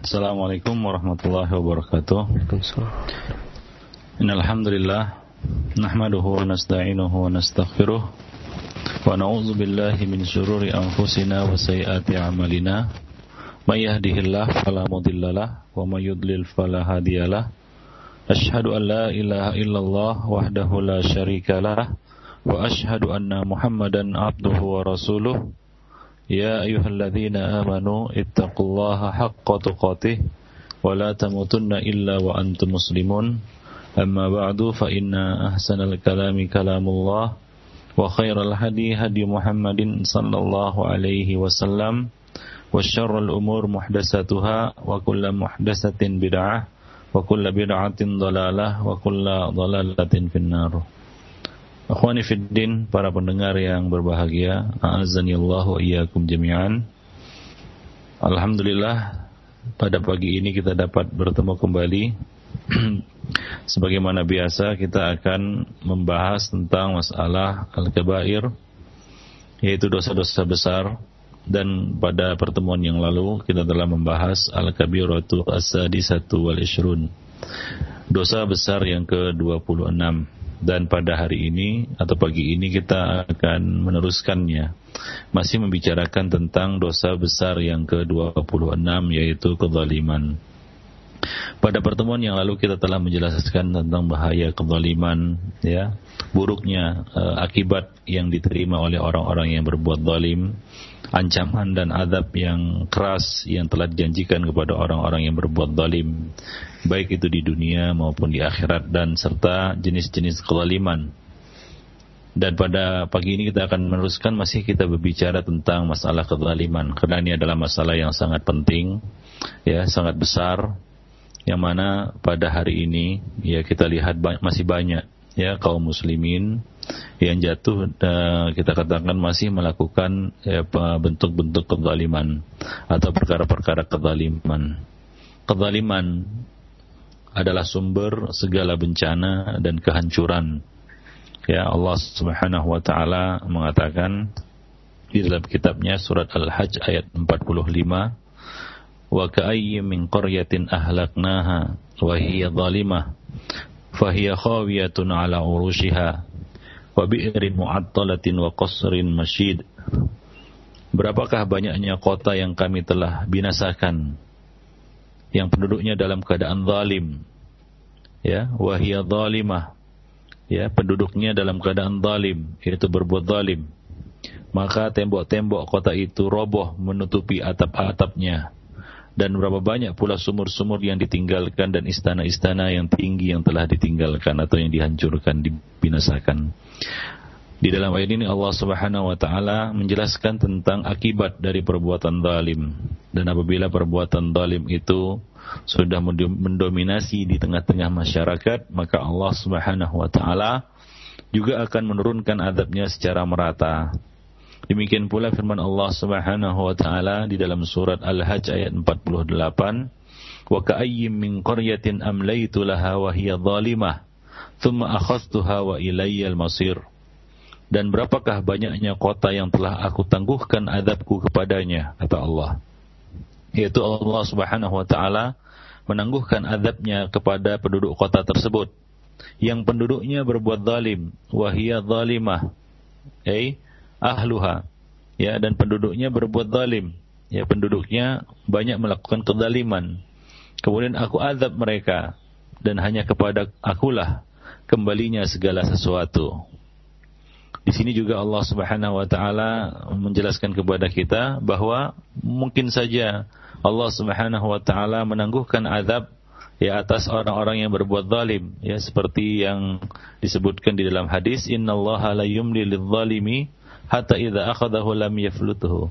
Assalamualaikum warahmatullahi wabarakatuh. Innal hamdalillah nahmaduhu wa nasta'inuhu wa nastaghfiruh wa na'udzu billahi min shururi anfusina wa sayyiati a'malina. May yahdihillahu fala mudhillalah wa may yudlil fala hadiyalah. Ashhadu an la ilaha illallah wahdahu la syarikalah wa ashhadu anna Muhammadan abduhu wa rasuluh. يا أيها الذين آمنوا اتقوا الله حق تقاته ولا تموتن إلا وأنتم مسلمون أما بعد فإن أحسن الكلام كلام الله وخير الهدي هدي محمد صلى الله عليه وسلم وشر الأمور محدثاتها وكل محدثة بدعة وكل بدعة ضلالة وكل ضلالة في النار Akhwani Fiddin, para pendengar yang berbahagia, wa iyyakum jami'an. Alhamdulillah, pada pagi ini kita dapat bertemu kembali. Sebagaimana biasa, kita akan membahas tentang masalah Al-Kabair, yaitu dosa-dosa besar. Dan pada pertemuan yang lalu, kita telah membahas Al-Kabiratu As-Sadisatu Wal-Ishrun. Dosa besar yang ke-26 dan pada hari ini atau pagi ini kita akan meneruskannya. Masih membicarakan tentang dosa besar yang ke-26 yaitu kezaliman. Pada pertemuan yang lalu kita telah menjelaskan tentang bahaya kezaliman ya, buruknya uh, akibat yang diterima oleh orang-orang yang berbuat zalim, ancaman dan adab yang keras yang telah dijanjikan kepada orang-orang yang berbuat zalim baik itu di dunia maupun di akhirat dan serta jenis-jenis kezaliman. Dan pada pagi ini kita akan meneruskan masih kita berbicara tentang masalah kezaliman karena ini adalah masalah yang sangat penting ya, sangat besar yang mana pada hari ini ya kita lihat masih banyak ya kaum muslimin yang jatuh uh, kita katakan masih melakukan ya, bentuk-bentuk kezaliman atau perkara-perkara kezaliman. Kezaliman adalah sumber segala bencana dan kehancuran. Ya Allah Subhanahu wa taala mengatakan di dalam kitabnya surat Al-Hajj ayat 45 wa ka'ayyin min qaryatin ahlaknaha wa hiya zalimah fahiya khawiyatun ala urushiha wa bi'rin mu'attalatin wa qasrin masyid Berapakah banyaknya kota yang kami telah binasakan yang penduduknya dalam keadaan zalim. Ya wahia zalimah. Ya penduduknya dalam keadaan zalim yaitu berbuat zalim. Maka tembok-tembok kota itu roboh menutupi atap-atapnya. Dan berapa banyak pula sumur-sumur yang ditinggalkan dan istana-istana yang tinggi yang telah ditinggalkan atau yang dihancurkan dibinasakan. Di dalam ayat ini Allah Subhanahu wa taala menjelaskan tentang akibat dari perbuatan zalim. Dan apabila perbuatan zalim itu sudah mendominasi di tengah-tengah masyarakat, maka Allah Subhanahu wa taala juga akan menurunkan adabnya secara merata. Demikian pula firman Allah Subhanahu wa taala di dalam surat Al-Hajj ayat 48, "Wa ka'ayyim min qaryatin amlaytu laha wa hiya zalimah, thumma akhadhtuha wa ilayya al-masir." dan berapakah banyaknya kota yang telah aku tangguhkan adabku kepadanya kata Allah yaitu Allah Subhanahu wa taala menangguhkan adabnya kepada penduduk kota tersebut. Yang penduduknya berbuat zalim wahia zalimah eh ahluha. Ya dan penduduknya berbuat zalim. Ya penduduknya banyak melakukan kezaliman. Kemudian aku azab mereka dan hanya kepada akulah kembalinya segala sesuatu. Di sini juga Allah Subhanahu wa taala menjelaskan kepada kita bahwa mungkin saja Allah Subhanahu wa taala menangguhkan azab ya atas orang-orang yang berbuat zalim. Ya seperti yang disebutkan di dalam hadis innallaha la yumli lidh-dhalimi hatta idza akhadahu lam yaflutuhu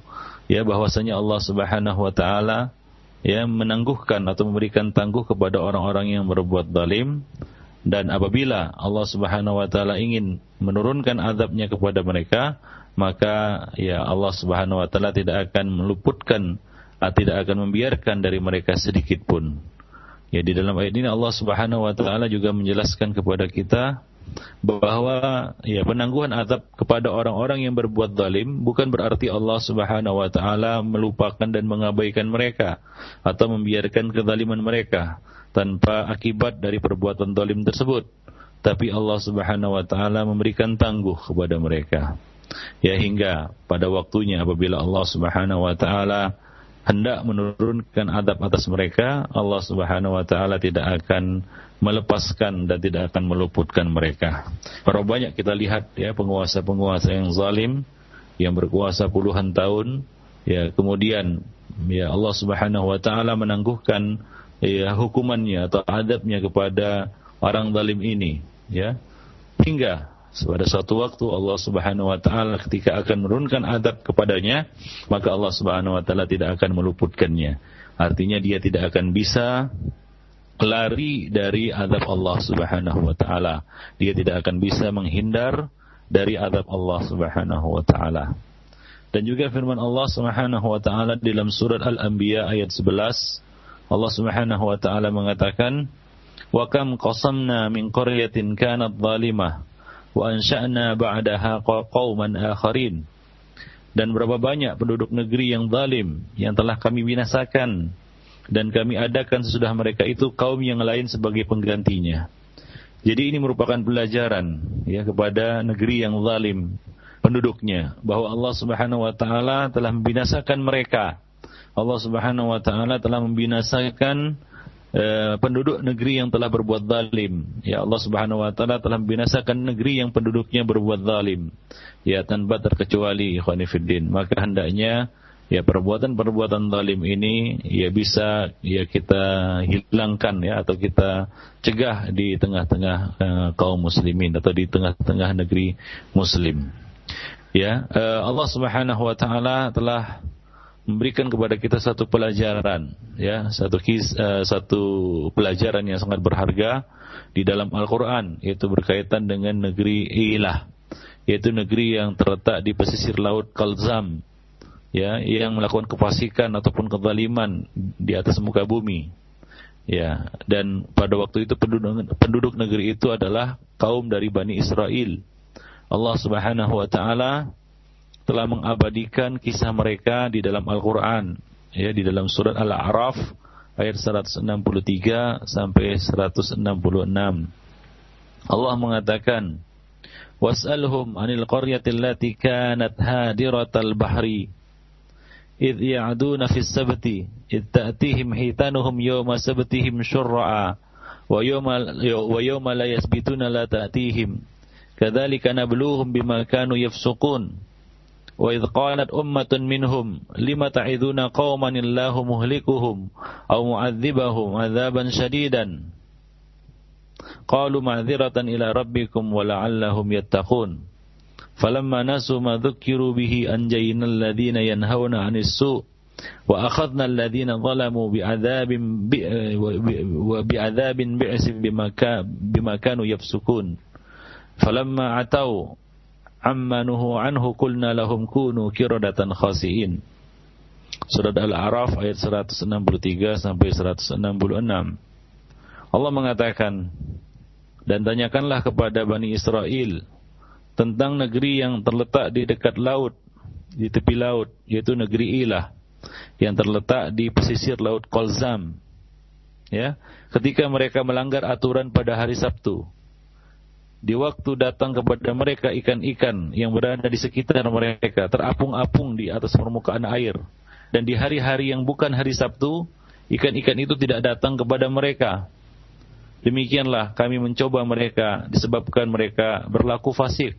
ya bahwasanya Allah Subhanahu wa taala ya menangguhkan atau memberikan tangguh kepada orang-orang yang berbuat zalim dan apabila Allah Subhanahu wa taala ingin menurunkan azabnya kepada mereka, maka ya Allah Subhanahu wa taala tidak akan meluputkan tidak akan membiarkan dari mereka sedikit pun. Ya di dalam ayat ini Allah Subhanahu wa taala juga menjelaskan kepada kita bahwa ya penangguhan azab kepada orang-orang yang berbuat zalim bukan berarti Allah Subhanahu wa taala melupakan dan mengabaikan mereka atau membiarkan kezaliman mereka tanpa akibat dari perbuatan zalim tersebut. Tapi Allah Subhanahu wa taala memberikan tangguh kepada mereka. Ya hingga pada waktunya apabila Allah Subhanahu wa taala hendak menurunkan adab atas mereka, Allah Subhanahu wa taala tidak akan melepaskan dan tidak akan meluputkan mereka. Berapa banyak kita lihat ya penguasa-penguasa yang zalim yang berkuasa puluhan tahun ya kemudian ya Allah Subhanahu wa taala menangguhkan ya hukumannya atau adabnya kepada orang zalim ini ya hingga pada suatu waktu Allah Subhanahu wa taala ketika akan menurunkan adab kepadanya, maka Allah Subhanahu wa taala tidak akan meluputkannya. Artinya dia tidak akan bisa lari dari adab Allah Subhanahu wa taala. Dia tidak akan bisa menghindar dari adab Allah Subhanahu wa taala. Dan juga firman Allah Subhanahu wa taala dalam surat Al-Anbiya ayat 11, Allah Subhanahu wa taala mengatakan, "Wa kam qasamna min qaryatin kanat zalimah wa ansha'na ba'daha qauman akharin dan berapa banyak penduduk negeri yang zalim yang telah kami binasakan dan kami adakan sesudah mereka itu kaum yang lain sebagai penggantinya. Jadi ini merupakan pelajaran ya kepada negeri yang zalim penduduknya bahwa Allah Subhanahu wa taala telah membinasakan mereka. Allah Subhanahu wa taala telah membinasakan Eh, penduduk negeri yang telah berbuat zalim. Ya Allah Subhanahu wa taala telah membinasakan negeri yang penduduknya berbuat zalim. Ya tanpa terkecuali ikhwan fillah. Maka hendaknya ya perbuatan-perbuatan zalim ini ya bisa ya kita hilangkan ya atau kita cegah di tengah-tengah uh, kaum muslimin atau di tengah-tengah negeri muslim. Ya, uh, Allah Subhanahu wa taala telah memberikan kepada kita satu pelajaran ya satu kis, uh, satu pelajaran yang sangat berharga di dalam Al-Qur'an yaitu berkaitan dengan negeri Ilah yaitu negeri yang terletak di pesisir laut Kalzam ya yang melakukan kefasikan ataupun kezaliman di atas muka bumi ya. Dan pada waktu itu penduduk penduduk negeri itu adalah kaum dari Bani Israel. Allah Subhanahu wa taala telah mengabadikan kisah mereka di dalam Al-Qur'an ya di dalam surat Al-A'raf ayat 163 sampai 166 Allah mengatakan was'alhum 'anil qaryati allati kanat hadiratal bahri id ya'duna fis sabti id ta'tihim hitanuhum yawma sabtihim syurra'a wa yawma la yasbituna la ta'tihim kadzalika nabluhum bima kanu yafsuqun وإذ قالت أمة منهم لم تعذون قوما الله مهلكهم أو معذبهم عذابا شديدا؟ قالوا معذرة إلى ربكم ولعلهم يتقون. فلما نسوا ما ذكروا به أنجينا الذين ينهون عن السوء وأخذنا الذين ظلموا بعذاب وبعذاب بما كانوا يفسقون. فلما عتوا amma nuhu anhu kulna lahum kunu kiradatan khasiin. Surat Al-A'raf ayat 163 sampai 166. Allah mengatakan, dan tanyakanlah kepada Bani Israel tentang negeri yang terletak di dekat laut, di tepi laut, yaitu negeri Ilah, yang terletak di pesisir laut Kolzam. Ya, ketika mereka melanggar aturan pada hari Sabtu, di waktu datang kepada mereka ikan-ikan yang berada di sekitar mereka terapung-apung di atas permukaan air. Dan di hari-hari yang bukan hari Sabtu ikan-ikan itu tidak datang kepada mereka. Demikianlah kami mencoba mereka disebabkan mereka berlaku fasik.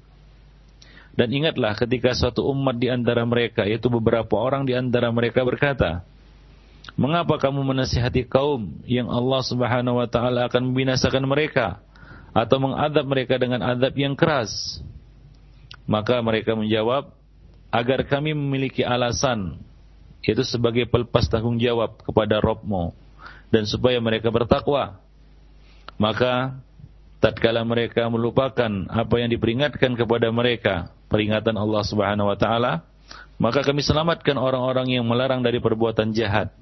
Dan ingatlah ketika suatu umat di antara mereka yaitu beberapa orang di antara mereka berkata mengapa kamu menasihati kaum yang Allah Subhanahu wa taala akan membinasakan mereka atau mengadab mereka dengan adab yang keras. Maka mereka menjawab, agar kami memiliki alasan, yaitu sebagai pelepas tanggung jawab kepada Robmu, dan supaya mereka bertakwa. Maka, tatkala mereka melupakan apa yang diperingatkan kepada mereka, peringatan Allah Subhanahu wa taala, maka kami selamatkan orang-orang yang melarang dari perbuatan jahat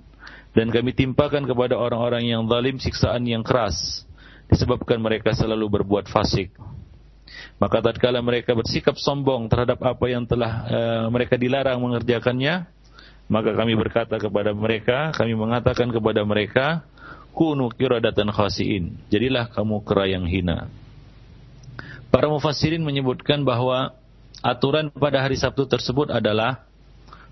dan kami timpakan kepada orang-orang yang zalim siksaan yang keras disebabkan mereka selalu berbuat fasik. Maka tatkala mereka bersikap sombong terhadap apa yang telah uh, mereka dilarang mengerjakannya, maka kami berkata kepada mereka, kami mengatakan kepada mereka, kunu kiradatan khasiin. Jadilah kamu kera yang hina. Para mufassirin menyebutkan bahwa aturan pada hari Sabtu tersebut adalah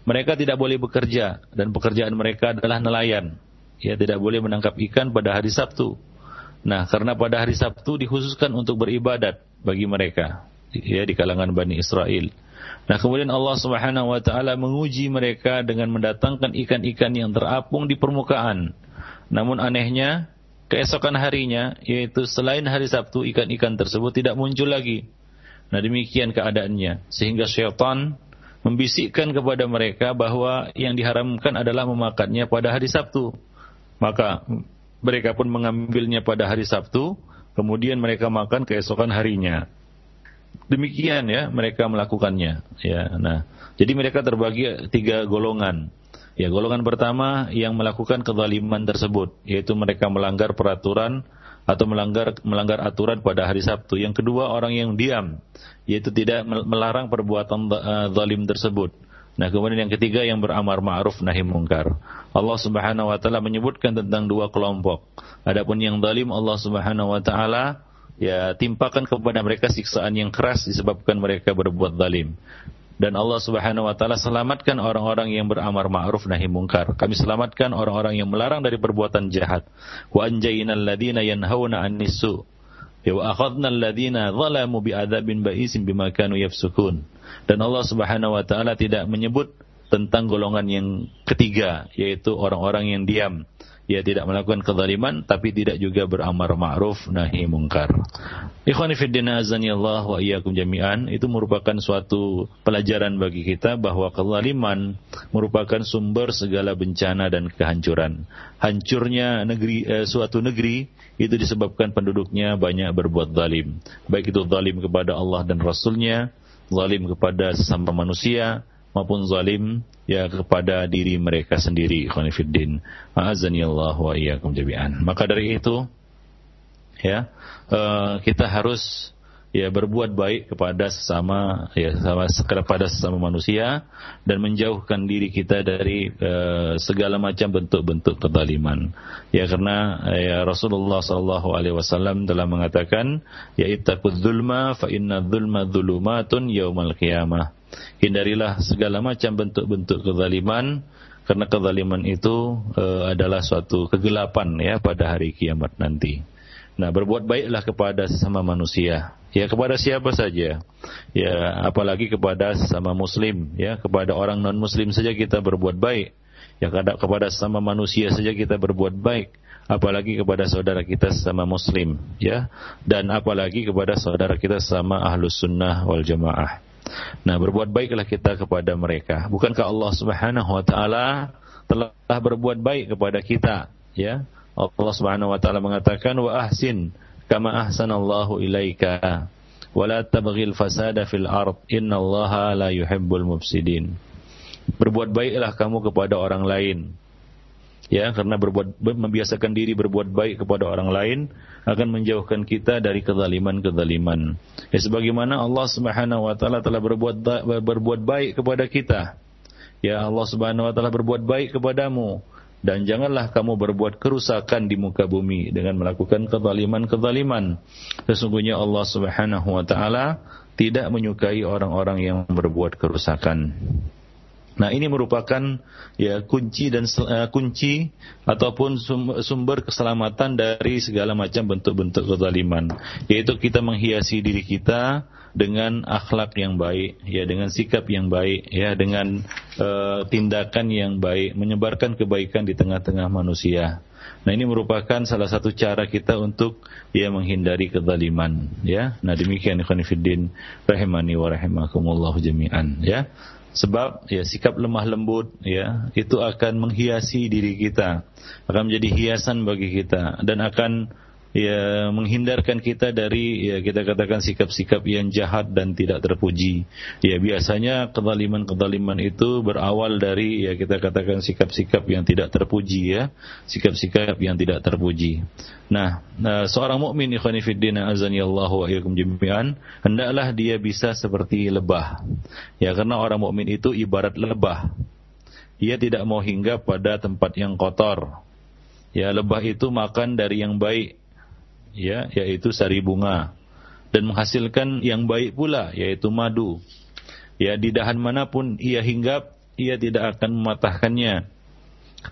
mereka tidak boleh bekerja dan pekerjaan mereka adalah nelayan. Ya, tidak boleh menangkap ikan pada hari Sabtu. Nah, karena pada hari Sabtu dikhususkan untuk beribadat bagi mereka ya di kalangan Bani Israel. Nah, kemudian Allah Subhanahu wa taala menguji mereka dengan mendatangkan ikan-ikan yang terapung di permukaan. Namun anehnya, keesokan harinya yaitu selain hari Sabtu ikan-ikan tersebut tidak muncul lagi. Nah, demikian keadaannya sehingga syaitan membisikkan kepada mereka bahwa yang diharamkan adalah memakannya pada hari Sabtu. Maka mereka pun mengambilnya pada hari Sabtu, kemudian mereka makan keesokan harinya. Demikian ya mereka melakukannya. Ya, nah, jadi mereka terbagi tiga golongan. Ya, golongan pertama yang melakukan kezaliman tersebut, yaitu mereka melanggar peraturan atau melanggar melanggar aturan pada hari Sabtu. Yang kedua orang yang diam, yaitu tidak melarang perbuatan uh, zalim tersebut. Nah, kemudian yang ketiga yang beramar ma'ruf nahi mungkar. Allah Subhanahu wa taala menyebutkan tentang dua kelompok. Adapun yang zalim Allah Subhanahu wa taala ya timpakan kepada mereka siksaan yang keras disebabkan mereka berbuat zalim dan Allah Subhanahu wa taala selamatkan orang-orang yang beramar ma'ruf nahi mungkar. Kami selamatkan orang-orang yang melarang dari perbuatan jahat. Wa anjaynal ladzina yanhauna 'annis su' ya wa akhadna alladziina zalamu bi'adzabin ba'isin bima kanu yafsukun. Dan Allah Subhanahu wa taala tidak menyebut tentang golongan yang ketiga yaitu orang-orang yang diam ia tidak melakukan kezaliman tapi tidak juga beramar ma'ruf nahi mungkar. Ikhwani fiddina azani Allah wa iyyakum jami'an itu merupakan suatu pelajaran bagi kita bahwa kezaliman merupakan sumber segala bencana dan kehancuran. Hancurnya negeri eh, suatu negeri itu disebabkan penduduknya banyak berbuat zalim. Baik itu zalim kepada Allah dan Rasulnya, zalim kepada sesama manusia, maupun zalim ya kepada diri mereka sendiri. Khonifuddin. Azani Allah wa iyyakum jami'an. Maka dari itu ya uh, kita harus ya berbuat baik kepada sesama ya sama kepada sesama manusia dan menjauhkan diri kita dari uh, segala macam bentuk-bentuk kezaliman ya karena ya Rasulullah sallallahu alaihi wasallam telah mengatakan ya ittaqudz zulma fa inna dzulma dzulumatun yaumal qiyamah hindarilah segala macam bentuk-bentuk kezaliman karena kezaliman itu uh, adalah suatu kegelapan ya pada hari kiamat nanti. Nah, berbuat baiklah kepada sesama manusia, ya kepada siapa saja. Ya, apalagi kepada sesama muslim, ya kepada orang non muslim saja kita berbuat baik. Ya kepada sesama manusia saja kita berbuat baik, apalagi kepada saudara kita sesama muslim, ya. Dan apalagi kepada saudara kita sesama ahlus sunnah wal jamaah. Nah, berbuat baiklah kita kepada mereka. Bukankah Allah Subhanahu wa taala telah berbuat baik kepada kita, ya? Allah Subhanahu wa taala mengatakan wa ahsin kama ahsanallahu ilaika wa la tabghil fasada fil ard innallaha la yuhibbul mufsidin. Berbuat baiklah kamu kepada orang lain. Ya, karena berbuat membiasakan diri berbuat baik kepada orang lain akan menjauhkan kita dari kezaliman-kezaliman. Ya sebagaimana Allah Subhanahu wa taala telah berbuat berbuat baik kepada kita. Ya Allah Subhanahu wa taala berbuat baik kepadamu dan janganlah kamu berbuat kerusakan di muka bumi dengan melakukan kezaliman-kezaliman. Sesungguhnya Allah Subhanahu wa taala tidak menyukai orang-orang yang berbuat kerusakan. Nah, ini merupakan ya kunci dan uh, kunci ataupun sumber keselamatan dari segala macam bentuk-bentuk kezaliman, yaitu kita menghiasi diri kita dengan akhlak yang baik, ya dengan sikap yang baik, ya dengan uh, tindakan yang baik, menyebarkan kebaikan di tengah-tengah manusia. Nah ini merupakan salah satu cara kita untuk ya menghindari kezaliman ya. Nah demikian ikhwan fillah rahimani wa rahimakumullah jami'an ya. Sebab ya sikap lemah lembut ya itu akan menghiasi diri kita, akan menjadi hiasan bagi kita dan akan ya menghindarkan kita dari ya kita katakan sikap-sikap yang jahat dan tidak terpuji. Ya biasanya kezaliman-kezaliman itu berawal dari ya kita katakan sikap-sikap yang tidak terpuji ya, sikap-sikap yang tidak terpuji. Nah, nah seorang mukmin ikhwan fillah azani Allah wa iyyakum jami'an, hendaklah dia bisa seperti lebah. Ya karena orang mukmin itu ibarat lebah. Ia tidak mau hinggap pada tempat yang kotor. Ya, lebah itu makan dari yang baik, ya, yaitu sari bunga dan menghasilkan yang baik pula, yaitu madu. Ya, di dahan mana pun ia hinggap, ia tidak akan mematahkannya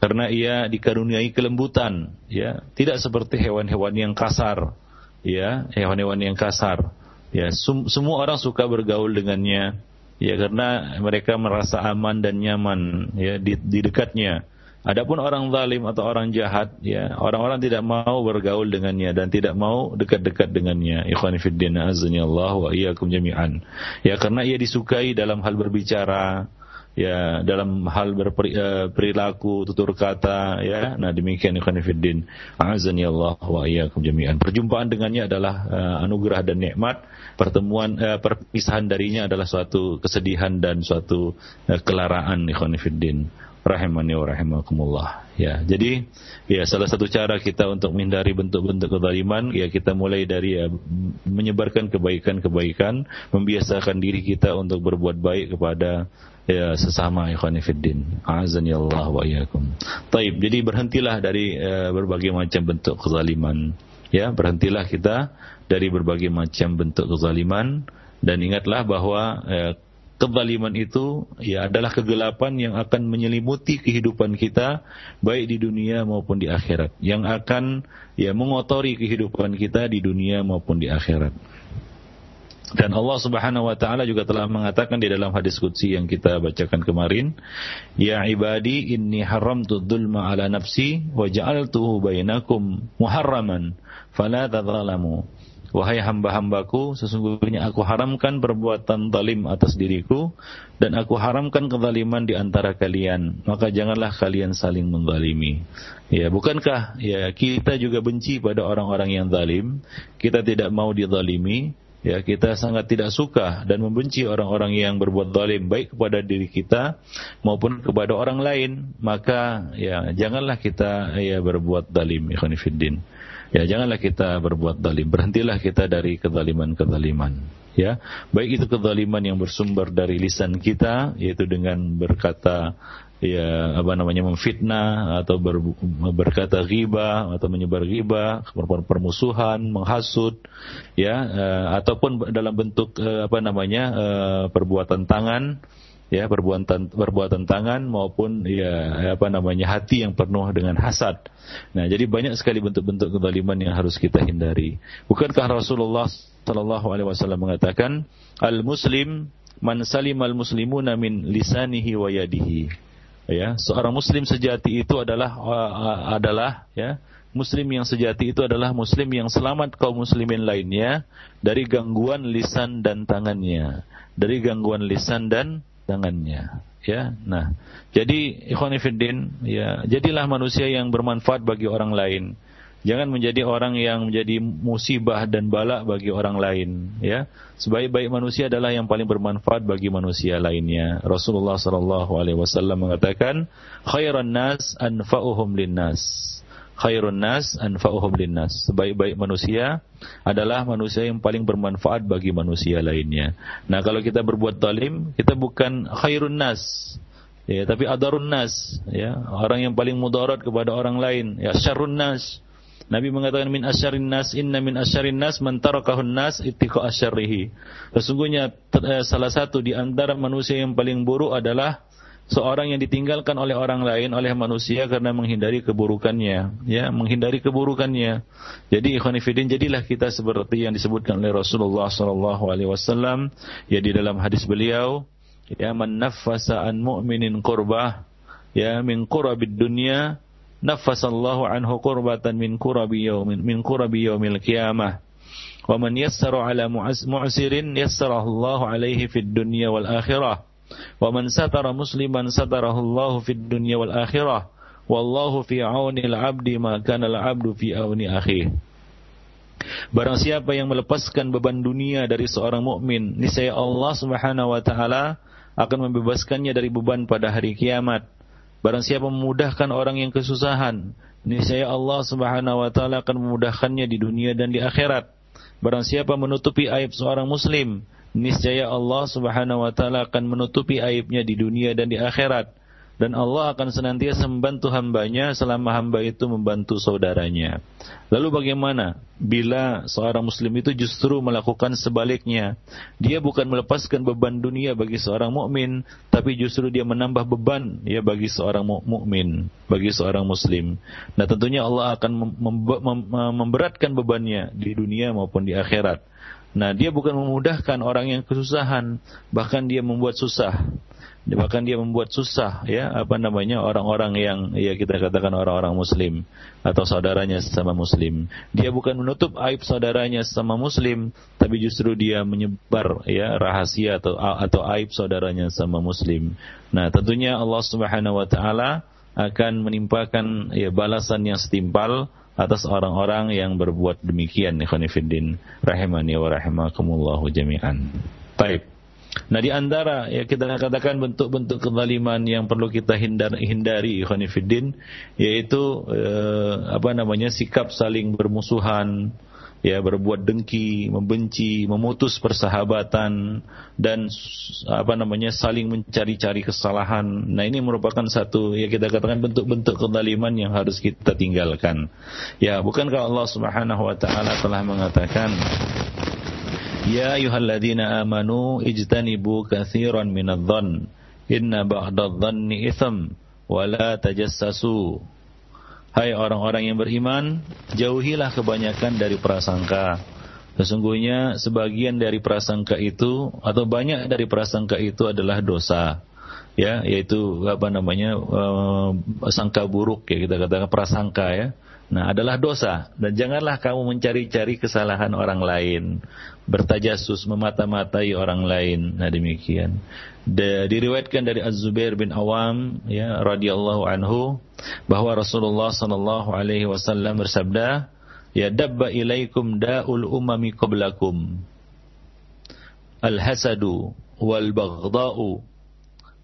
karena ia dikaruniai kelembutan, ya, tidak seperti hewan-hewan yang kasar, ya, hewan-hewan yang kasar. Ya, semua orang suka bergaul dengannya, ya karena mereka merasa aman dan nyaman ya di, di dekatnya. Adapun orang zalim atau orang jahat, ya orang-orang tidak mau bergaul dengannya dan tidak mau dekat-dekat dengannya. Ikhwan fillah azza Allah wa iyyakum jami'an. Ya karena ia disukai dalam hal berbicara, ya dalam hal berperilaku tutur kata ya nah demikian ikhwan fillah azani Allah wa iyyakum jami'an perjumpaan dengannya adalah uh, anugerah dan nikmat pertemuan uh, perpisahan darinya adalah suatu kesedihan dan suatu uh, kelaraan ikhwan fillah rahimani wa rahimakumullah. Ya jadi ya salah satu cara kita untuk menghindari bentuk-bentuk kezaliman ya kita mulai dari ya, menyebarkan kebaikan-kebaikan membiasakan diri kita untuk berbuat baik kepada ya sesama ikhwan fiddin. Azan ya Allah wa iyyakum. Taib jadi berhentilah dari uh, berbagai macam bentuk kezaliman. Ya berhentilah kita dari berbagai macam bentuk kezaliman. Dan ingatlah bahwa uh, kezaliman itu ya adalah kegelapan yang akan menyelimuti kehidupan kita baik di dunia maupun di akhirat yang akan ya mengotori kehidupan kita di dunia maupun di akhirat dan Allah Subhanahu wa taala juga telah mengatakan di dalam hadis qudsi yang kita bacakan kemarin, "Ya ibadi inni haramtu dzulma ala nafsi wa ja'altuhu bainakum muharraman fala tadzalamu." Wahai hamba-hambaku, sesungguhnya aku haramkan perbuatan zalim atas diriku dan aku haramkan kezaliman di antara kalian. Maka janganlah kalian saling menzalimi. Ya, bukankah ya kita juga benci pada orang-orang yang zalim? Kita tidak mau dizalimi, ya kita sangat tidak suka dan membenci orang-orang yang berbuat zalim baik kepada diri kita maupun kepada orang lain maka ya janganlah kita ya berbuat zalim ikhwan fiddin ya janganlah kita berbuat zalim. Berhentilah kita dari kezaliman-kezaliman. Ya baik itu kezaliman yang bersumber dari lisan kita yaitu dengan berkata ya apa namanya memfitnah atau ber, berkata riba atau menyebar riba, permusuhan, menghasut, ya uh, ataupun dalam bentuk uh, apa namanya uh, perbuatan tangan, ya perbuatan perbuatan tangan maupun ya apa namanya hati yang penuh dengan hasad. Nah, jadi banyak sekali bentuk-bentuk kezaliman yang harus kita hindari. Bukankah Rasulullah Shallallahu alaihi wasallam mengatakan, "Al-muslim man salimal muslimuna min lisanihi wa yadihi." ya seorang muslim sejati itu adalah adalah ya muslim yang sejati itu adalah muslim yang selamat kaum muslimin lainnya dari gangguan lisan dan tangannya dari gangguan lisan dan tangannya ya nah jadi ikhwan ya jadilah manusia yang bermanfaat bagi orang lain Jangan menjadi orang yang menjadi musibah dan balak bagi orang lain, ya. Sebaik-baik manusia adalah yang paling bermanfaat bagi manusia lainnya. Rasulullah sallallahu alaihi wasallam mengatakan, "Khairan nas anfa'uhum linnas." Khairun nas anfa'uhum linnas. Sebaik-baik manusia adalah manusia yang paling bermanfaat bagi manusia lainnya. Nah, kalau kita berbuat zalim, kita bukan khairun nas, ya, tapi adarun nas, ya, orang yang paling mudarat kepada orang lain, ya syarrun nas, Nabi mengatakan min asyarin nas inna min asyarin nas man tarakahun nas ittiqa asyarihi. Sesungguhnya eh, salah satu di antara manusia yang paling buruk adalah seorang yang ditinggalkan oleh orang lain oleh manusia karena menghindari keburukannya. Ya menghindari keburukannya. Jadi ikhwan jadilah kita seperti yang disebutkan oleh Rasulullah sallallahu alaihi wasallam. Ya di dalam hadis beliau ya man an mu'minin qurbah ya min qurabid dunya nafasallahu anhu qurbatan min kurabi yaumin min kurabi yaumil qiyamah. Wa man yassara ala mu'sirin yassarahu Allah alaihi fid dunya wal akhirah wa man satara musliman satarahu Allah fid dunya wal akhirah wallahu fi auni al-'abdi ma kana al-'abdu fi auni akhihi Barang siapa yang melepaskan beban dunia dari seorang mukmin, niscaya Allah Subhanahu wa taala akan membebaskannya dari beban pada hari kiamat. Barang siapa memudahkan orang yang kesusahan, niscaya Allah Subhanahu wa taala akan memudahkannya di dunia dan di akhirat. Barang siapa menutupi aib seorang muslim, niscaya Allah Subhanahu wa taala akan menutupi aibnya di dunia dan di akhirat dan Allah akan senantiasa membantu hambanya selama hamba itu membantu saudaranya. Lalu bagaimana bila seorang muslim itu justru melakukan sebaliknya? Dia bukan melepaskan beban dunia bagi seorang mukmin, tapi justru dia menambah beban ya bagi seorang mukmin, bagi seorang muslim. Nah, tentunya Allah akan memberatkan bebannya di dunia maupun di akhirat. Nah, dia bukan memudahkan orang yang kesusahan, bahkan dia membuat susah. Bahkan dia membuat susah ya apa namanya orang-orang yang ya kita katakan orang-orang muslim atau saudaranya sesama muslim. Dia bukan menutup aib saudaranya sesama muslim tapi justru dia menyebar ya rahasia atau atau aib saudaranya sesama muslim. Nah tentunya Allah Subhanahu wa taala akan menimpakan ya balasan yang setimpal atas orang-orang yang berbuat demikian ikhwan fillah rahimani wa rahimakumullah jami'an. Baik. Nah di antara ya kita katakan bentuk-bentuk kezaliman yang perlu kita hindar, hindari ikhwanifiddin yaitu eh, apa namanya sikap saling bermusuhan ya berbuat dengki, membenci, memutus persahabatan dan apa namanya saling mencari-cari kesalahan. Nah, ini merupakan satu ya kita katakan bentuk-bentuk kezaliman yang harus kita tinggalkan. Ya, bukankah Allah Subhanahu wa taala telah mengatakan Ya ayyuhalladzina amanu ijtanibu katsiran minadh-dhann inna ba'dadh-dhanni itsam wa la tajassasu Hai orang-orang yang beriman jauhilah kebanyakan dari prasangka. Sesungguhnya sebagian dari prasangka itu atau banyak dari prasangka itu adalah dosa. Ya yaitu apa namanya uh, sangka buruk ya kita katakan prasangka ya. Nah, adalah dosa. Dan janganlah kamu mencari-cari kesalahan orang lain, bertajasus memata-matai orang lain. Nah, demikian. De, diriwayatkan dari Az-Zubair bin Awam ya radhiyallahu anhu bahwa Rasulullah sallallahu alaihi wasallam bersabda, "Ya dabba ilaikum da'ul umami qablakum." Al-hasadu wal baghda'u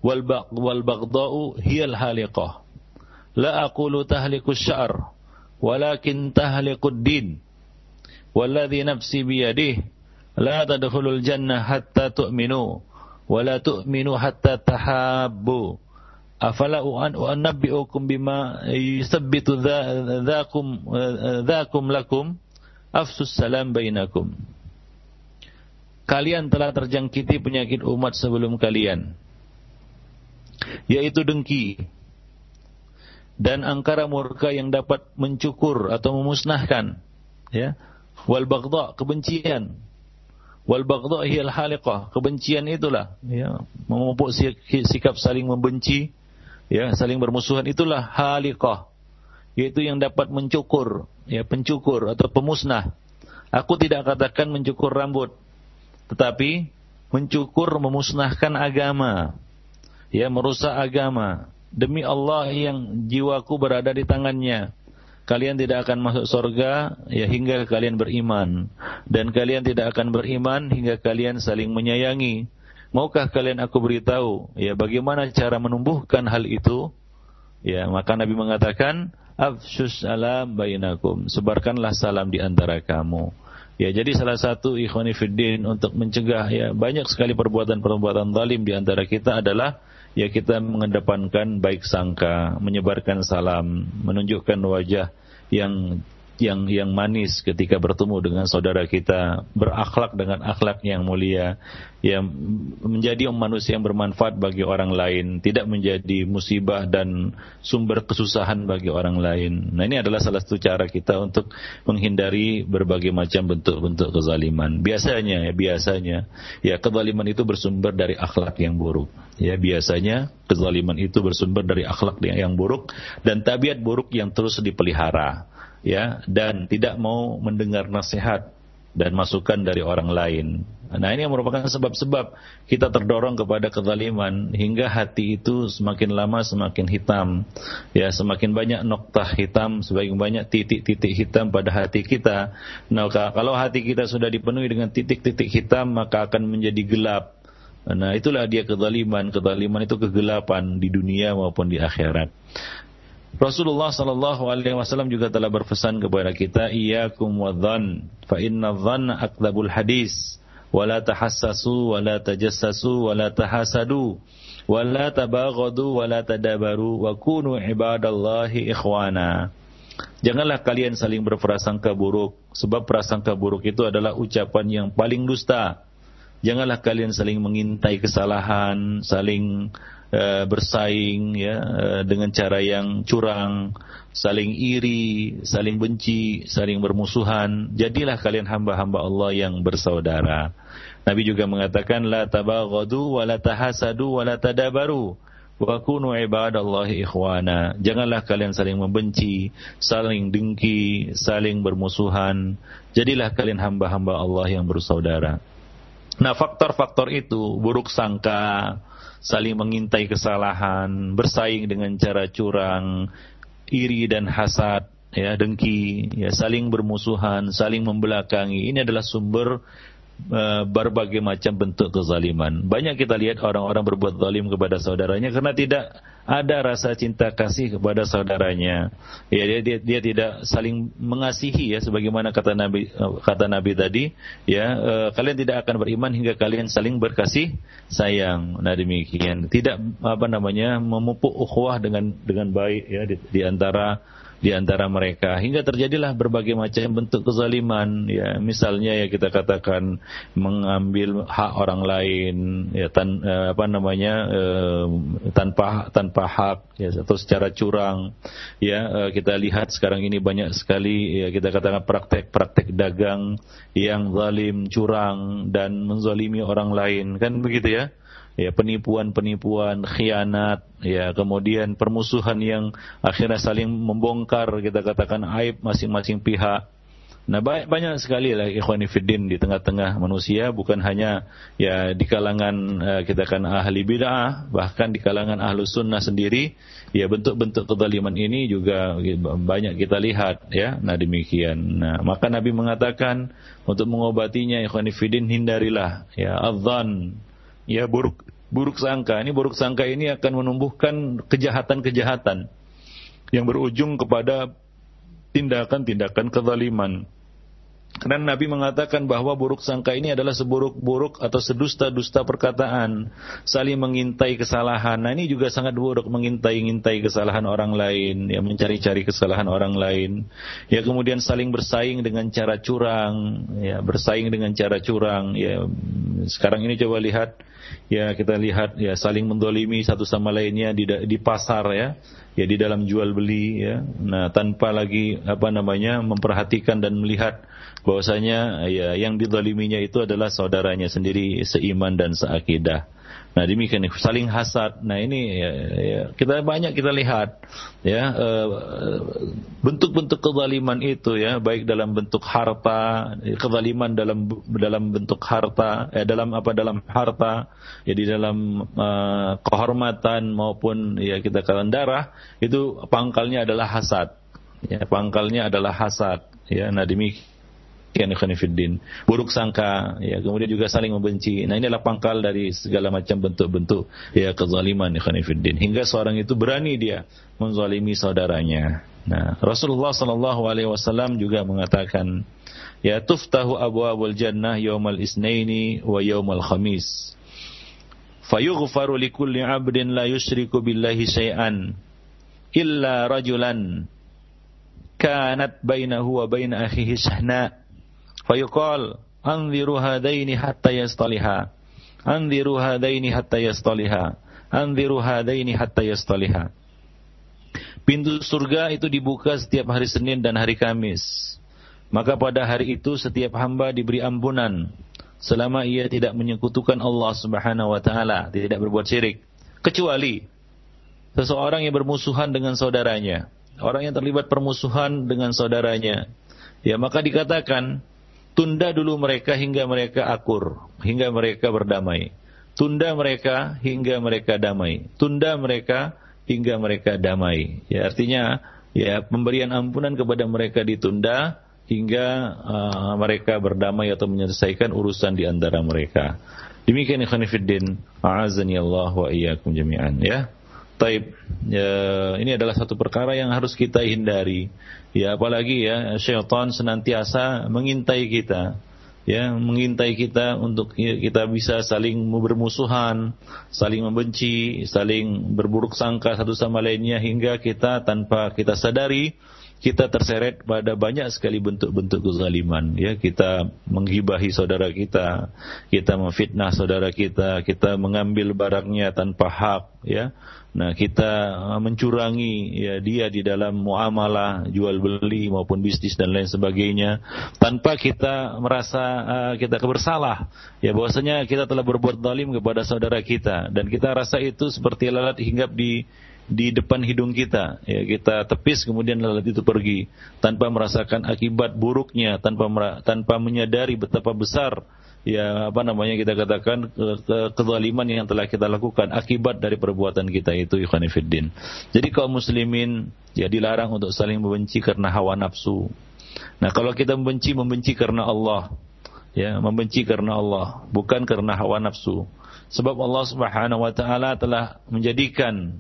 wal baghda'u hiya al-haliqah. La aqulu tahliku asy-sya'r walakin tahliqud din walladhi nafsi biyadihi la tadkhulul jannah hatta tu'minu wa la tu'minu hatta tahabbu. Afala unabbi'ukum bima yusabbitu dhakum dhakum lakum afsus salam kalian telah terjangkiti penyakit umat sebelum kalian yaitu dengki dan angkara murka yang dapat mencukur atau memusnahkan ya. Wal baghdha kebencian wal baghdha hiyal haliqah. Kebencian itulah. Ya memupuk sikap saling membenci ya saling bermusuhan. Itulah haliqah. Yaitu yang dapat mencukur ya pencukur atau pemusnah. Aku tidak katakan mencukur rambut tetapi mencukur memusnahkan agama ya merusak agama. Demi Allah yang jiwaku berada di tangannya. Kalian tidak akan masuk surga ya hingga kalian beriman dan kalian tidak akan beriman hingga kalian saling menyayangi. Maukah kalian aku beritahu ya bagaimana cara menumbuhkan hal itu? Ya, maka Nabi mengatakan afsyus salam bainakum. Sebarkanlah salam di antara kamu. Ya, jadi salah satu ikhwani fiddin untuk mencegah ya banyak sekali perbuatan-perbuatan zalim di antara kita adalah ya kita mengedepankan baik sangka, menyebarkan salam, menunjukkan wajah yang yang yang manis ketika bertemu dengan saudara kita, berakhlak dengan akhlak yang mulia, yang menjadi manusia yang bermanfaat bagi orang lain, tidak menjadi musibah dan sumber kesusahan bagi orang lain. Nah, ini adalah salah satu cara kita untuk menghindari berbagai macam bentuk-bentuk kezaliman. Biasanya ya, biasanya ya kezaliman itu bersumber dari akhlak yang buruk. Ya, biasanya kezaliman itu bersumber dari akhlak yang buruk dan tabiat buruk yang terus dipelihara ya dan tidak mau mendengar nasihat dan masukan dari orang lain. Nah ini yang merupakan sebab-sebab kita terdorong kepada kezaliman hingga hati itu semakin lama semakin hitam. Ya semakin banyak noktah hitam, semakin banyak titik-titik hitam pada hati kita. Nah kalau hati kita sudah dipenuhi dengan titik-titik hitam maka akan menjadi gelap. Nah itulah dia kezaliman. Kezaliman itu kegelapan di dunia maupun di akhirat. Rasulullah sallallahu alaihi wasallam juga telah berpesan kepada kita, "Iyyakum wadhann, fa inna dhanna akdzabul hadis, wa la tahassasu wa la tajassasu wa la tahasadu, wa la tabaghadu wa la tadabaru wa kunu ibadallahi ikhwana." Janganlah kalian saling berprasangka buruk, sebab prasangka buruk itu adalah ucapan yang paling dusta. Janganlah kalian saling mengintai kesalahan, saling uh, bersaing ya uh, dengan cara yang curang, saling iri, saling benci, saling bermusuhan. Jadilah kalian hamba-hamba Allah yang bersaudara. Nabi juga mengatakan la tabaghadu wa la tahasadu wa la tadabaru wa kunu ibadallahi ikhwana. Janganlah kalian saling membenci, saling dengki, saling bermusuhan. Jadilah kalian hamba-hamba Allah yang bersaudara. Nah, faktor-faktor itu buruk sangka, saling mengintai kesalahan, bersaing dengan cara curang, iri dan hasad, ya dengki, ya saling bermusuhan, saling membelakangi. Ini adalah sumber berbagai macam bentuk kezaliman. Banyak kita lihat orang-orang berbuat zalim kepada saudaranya karena tidak ada rasa cinta kasih kepada saudaranya. Ya dia dia, dia tidak saling mengasihi ya sebagaimana kata Nabi kata Nabi tadi, ya uh, kalian tidak akan beriman hingga kalian saling berkasih sayang. Nah demikian. Tidak apa namanya memupuk ukhuwah dengan dengan baik ya di, di antara di antara mereka. Hingga terjadilah berbagai macam bentuk kezaliman. Ya misalnya ya kita katakan mengambil hak orang lain ya tan, eh, apa namanya eh, tanpa tanpa hak ya atau secara curang. Ya eh, kita lihat sekarang ini banyak sekali ya kita katakan praktek-praktek dagang yang zalim curang dan menzalimi orang lain. Kan begitu ya ya penipuan-penipuan, khianat, ya kemudian permusuhan yang akhirnya saling membongkar kita katakan aib masing-masing pihak. Nah banyak, banyak sekali lah ikhwan fiddin di tengah-tengah manusia bukan hanya ya di kalangan uh, kita kan ahli bid'ah bahkan di kalangan ahlu sunnah sendiri ya bentuk-bentuk kezaliman ini juga banyak kita lihat ya. Nah demikian. Nah maka Nabi mengatakan untuk mengobatinya ikhwan fiddin hindarilah ya adzan ya buruk buruk sangka. Ini buruk sangka ini akan menumbuhkan kejahatan-kejahatan yang berujung kepada tindakan-tindakan kezaliman. Karena Nabi mengatakan bahwa buruk sangka ini adalah seburuk-buruk atau sedusta-dusta perkataan, saling mengintai kesalahan. Nah ini juga sangat buruk mengintai-intai kesalahan orang lain, ya mencari-cari kesalahan orang lain. Ya kemudian saling bersaing dengan cara curang, ya bersaing dengan cara curang. Ya sekarang ini coba lihat ya kita lihat ya saling mendolimi satu sama lainnya di di pasar ya. Ya di dalam jual beli ya. Nah tanpa lagi apa namanya memperhatikan dan melihat bahwasanya ya yang didoliminya itu adalah saudaranya sendiri seiman dan seakidah Nah demikian saling hasad. Nah ini ya, ya, kita banyak kita lihat ya eh, bentuk-bentuk kezaliman itu ya baik dalam bentuk harta, kezaliman dalam dalam bentuk harta, eh, dalam apa dalam harta, ya dalam uh, kehormatan maupun ya kita katakan darah itu pangkalnya adalah hasad. Ya pangkalnya adalah hasad. Ya nah demikian. Buruk sangka, ya kemudian juga saling membenci. Nah inilah pangkal dari segala macam bentuk-bentuk ya kezaliman Fiddin. Hingga seorang itu berani dia menzalimi saudaranya. Nah Rasulullah Sallallahu Alaihi Wasallam juga mengatakan, ya tuftahu abu abul jannah yaumal isnaini wa yaumal khamis. Fayughfaru likulli abdin la yushriku billahi syai'an illa rajulan kanat bainahu wa bain akhihi sahna' Fayuqal anziru hadaini hatta yastaliha. Anziru hadaini hatta yastaliha. Anziru hadaini hatta yastaliha. Pintu surga itu dibuka setiap hari Senin dan hari Kamis. Maka pada hari itu setiap hamba diberi ampunan selama ia tidak menyekutukan Allah Subhanahu wa taala, tidak berbuat syirik, kecuali seseorang yang bermusuhan dengan saudaranya, orang yang terlibat permusuhan dengan saudaranya. Ya, maka dikatakan Tunda dulu mereka hingga mereka akur, hingga mereka berdamai. Tunda mereka hingga mereka damai. Tunda mereka hingga mereka damai. Ya artinya ya pemberian ampunan kepada mereka ditunda hingga uh, mereka berdamai atau menyelesaikan urusan di antara mereka. Demikian ikhwan fillah, a'azani Allah wa iyyakum jami'an ya. Taib, ya, ini adalah satu perkara yang harus kita hindari. Ya, apalagi ya, syaitan senantiasa mengintai kita. Ya, mengintai kita untuk ya, kita bisa saling bermusuhan, saling membenci, saling berburuk sangka satu sama lainnya hingga kita tanpa kita sadari kita terseret pada banyak sekali bentuk-bentuk kezaliman ya kita menghibahi saudara kita kita memfitnah saudara kita kita mengambil barangnya tanpa hak ya nah kita uh, mencurangi ya dia di dalam muamalah jual beli maupun bisnis dan lain sebagainya tanpa kita merasa uh, kita kebersalah ya bahwasanya kita telah berbuat zalim kepada saudara kita dan kita rasa itu seperti lalat hinggap di di depan hidung kita. Ya kita tepis kemudian lalat itu pergi tanpa merasakan akibat buruknya tanpa tanpa menyadari betapa besar ya apa namanya kita katakan ke, ke, yang telah kita lakukan akibat dari perbuatan kita itu ikhwanifiddin. Jadi kaum muslimin ya dilarang untuk saling membenci karena hawa nafsu. Nah, kalau kita membenci membenci karena Allah ya, membenci karena Allah, bukan karena hawa nafsu. Sebab Allah Subhanahu wa taala telah menjadikan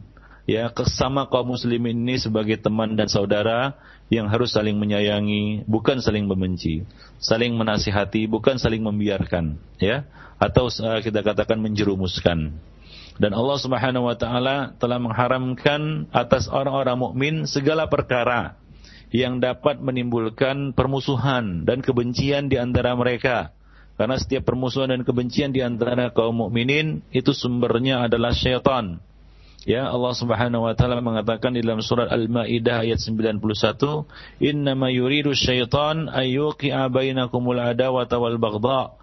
ya kesama kaum muslimin ini sebagai teman dan saudara yang harus saling menyayangi, bukan saling membenci, saling menasihati, bukan saling membiarkan, ya, atau uh, kita katakan menjerumuskan. Dan Allah Subhanahu wa taala telah mengharamkan atas orang-orang mukmin segala perkara yang dapat menimbulkan permusuhan dan kebencian di antara mereka. Karena setiap permusuhan dan kebencian di antara kaum mukminin itu sumbernya adalah syaitan Ya Allah Subhanahu wa taala mengatakan di dalam surat Al-Maidah ayat 91, "Innama yuridu syaitan ayyuqi'a bainakumul adawata wal baghdha."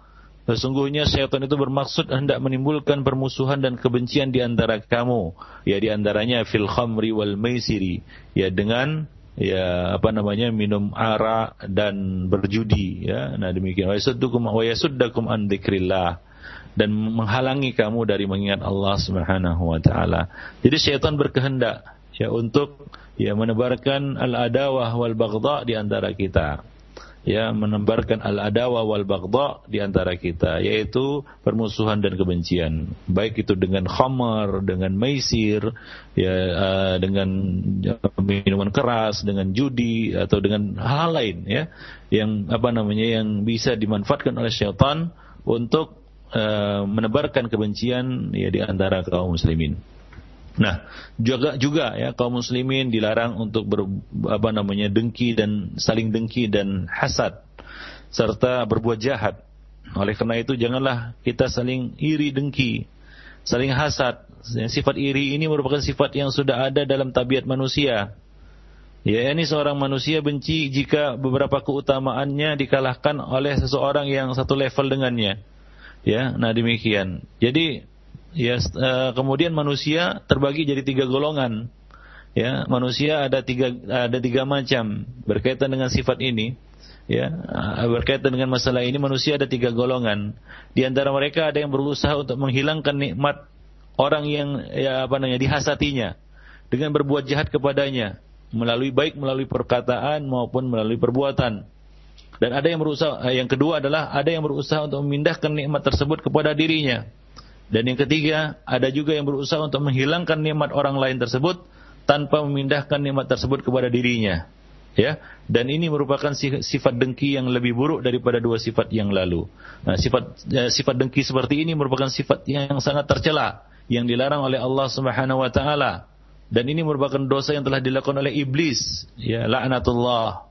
Sesungguhnya syaitan itu bermaksud hendak menimbulkan permusuhan dan kebencian di antara kamu, ya di antaranya fil khamri wal maisiri, ya dengan ya apa namanya minum arak dan berjudi ya. Nah demikian wa yasuddukum wa yasuddakum an dzikrillah dan menghalangi kamu dari mengingat Allah Subhanahu wa taala. Jadi syaitan berkehendak ya untuk ya menebarkan al-adawah wal baghdha di antara kita. Ya, menebarkan al-adawah wal baghdha di antara kita, yaitu permusuhan dan kebencian. Baik itu dengan khamar, dengan maisir, ya uh, dengan minuman keras, dengan judi atau dengan hal, -hal lain ya yang apa namanya yang bisa dimanfaatkan oleh syaitan untuk Eh, menebarkan kebencian ya di antara kaum muslimin. Nah, juga juga ya kaum muslimin dilarang untuk ber, apa namanya dengki dan saling dengki dan hasad serta berbuat jahat. Oleh karena itu janganlah kita saling iri dengki, saling hasad. Sifat iri ini merupakan sifat yang sudah ada dalam tabiat manusia. Ya, ini seorang manusia benci jika beberapa keutamaannya dikalahkan oleh seseorang yang satu level dengannya. Ya, nah demikian. Jadi ya uh, kemudian manusia terbagi jadi tiga golongan. Ya, manusia ada tiga ada tiga macam berkaitan dengan sifat ini. Ya, uh, berkaitan dengan masalah ini manusia ada tiga golongan. Di antara mereka ada yang berusaha untuk menghilangkan nikmat orang yang ya apa namanya dihasatinya dengan berbuat jahat kepadanya melalui baik melalui perkataan maupun melalui perbuatan. Dan ada yang berusaha, eh, yang kedua adalah ada yang berusaha untuk memindahkan nikmat tersebut kepada dirinya. Dan yang ketiga, ada juga yang berusaha untuk menghilangkan nikmat orang lain tersebut tanpa memindahkan nikmat tersebut kepada dirinya. Ya, dan ini merupakan sifat dengki yang lebih buruk daripada dua sifat yang lalu. Nah, sifat ya, sifat dengki seperti ini merupakan sifat yang sangat tercela yang dilarang oleh Allah Subhanahu wa taala. Dan ini merupakan dosa yang telah dilakukan oleh iblis, ya laknatullah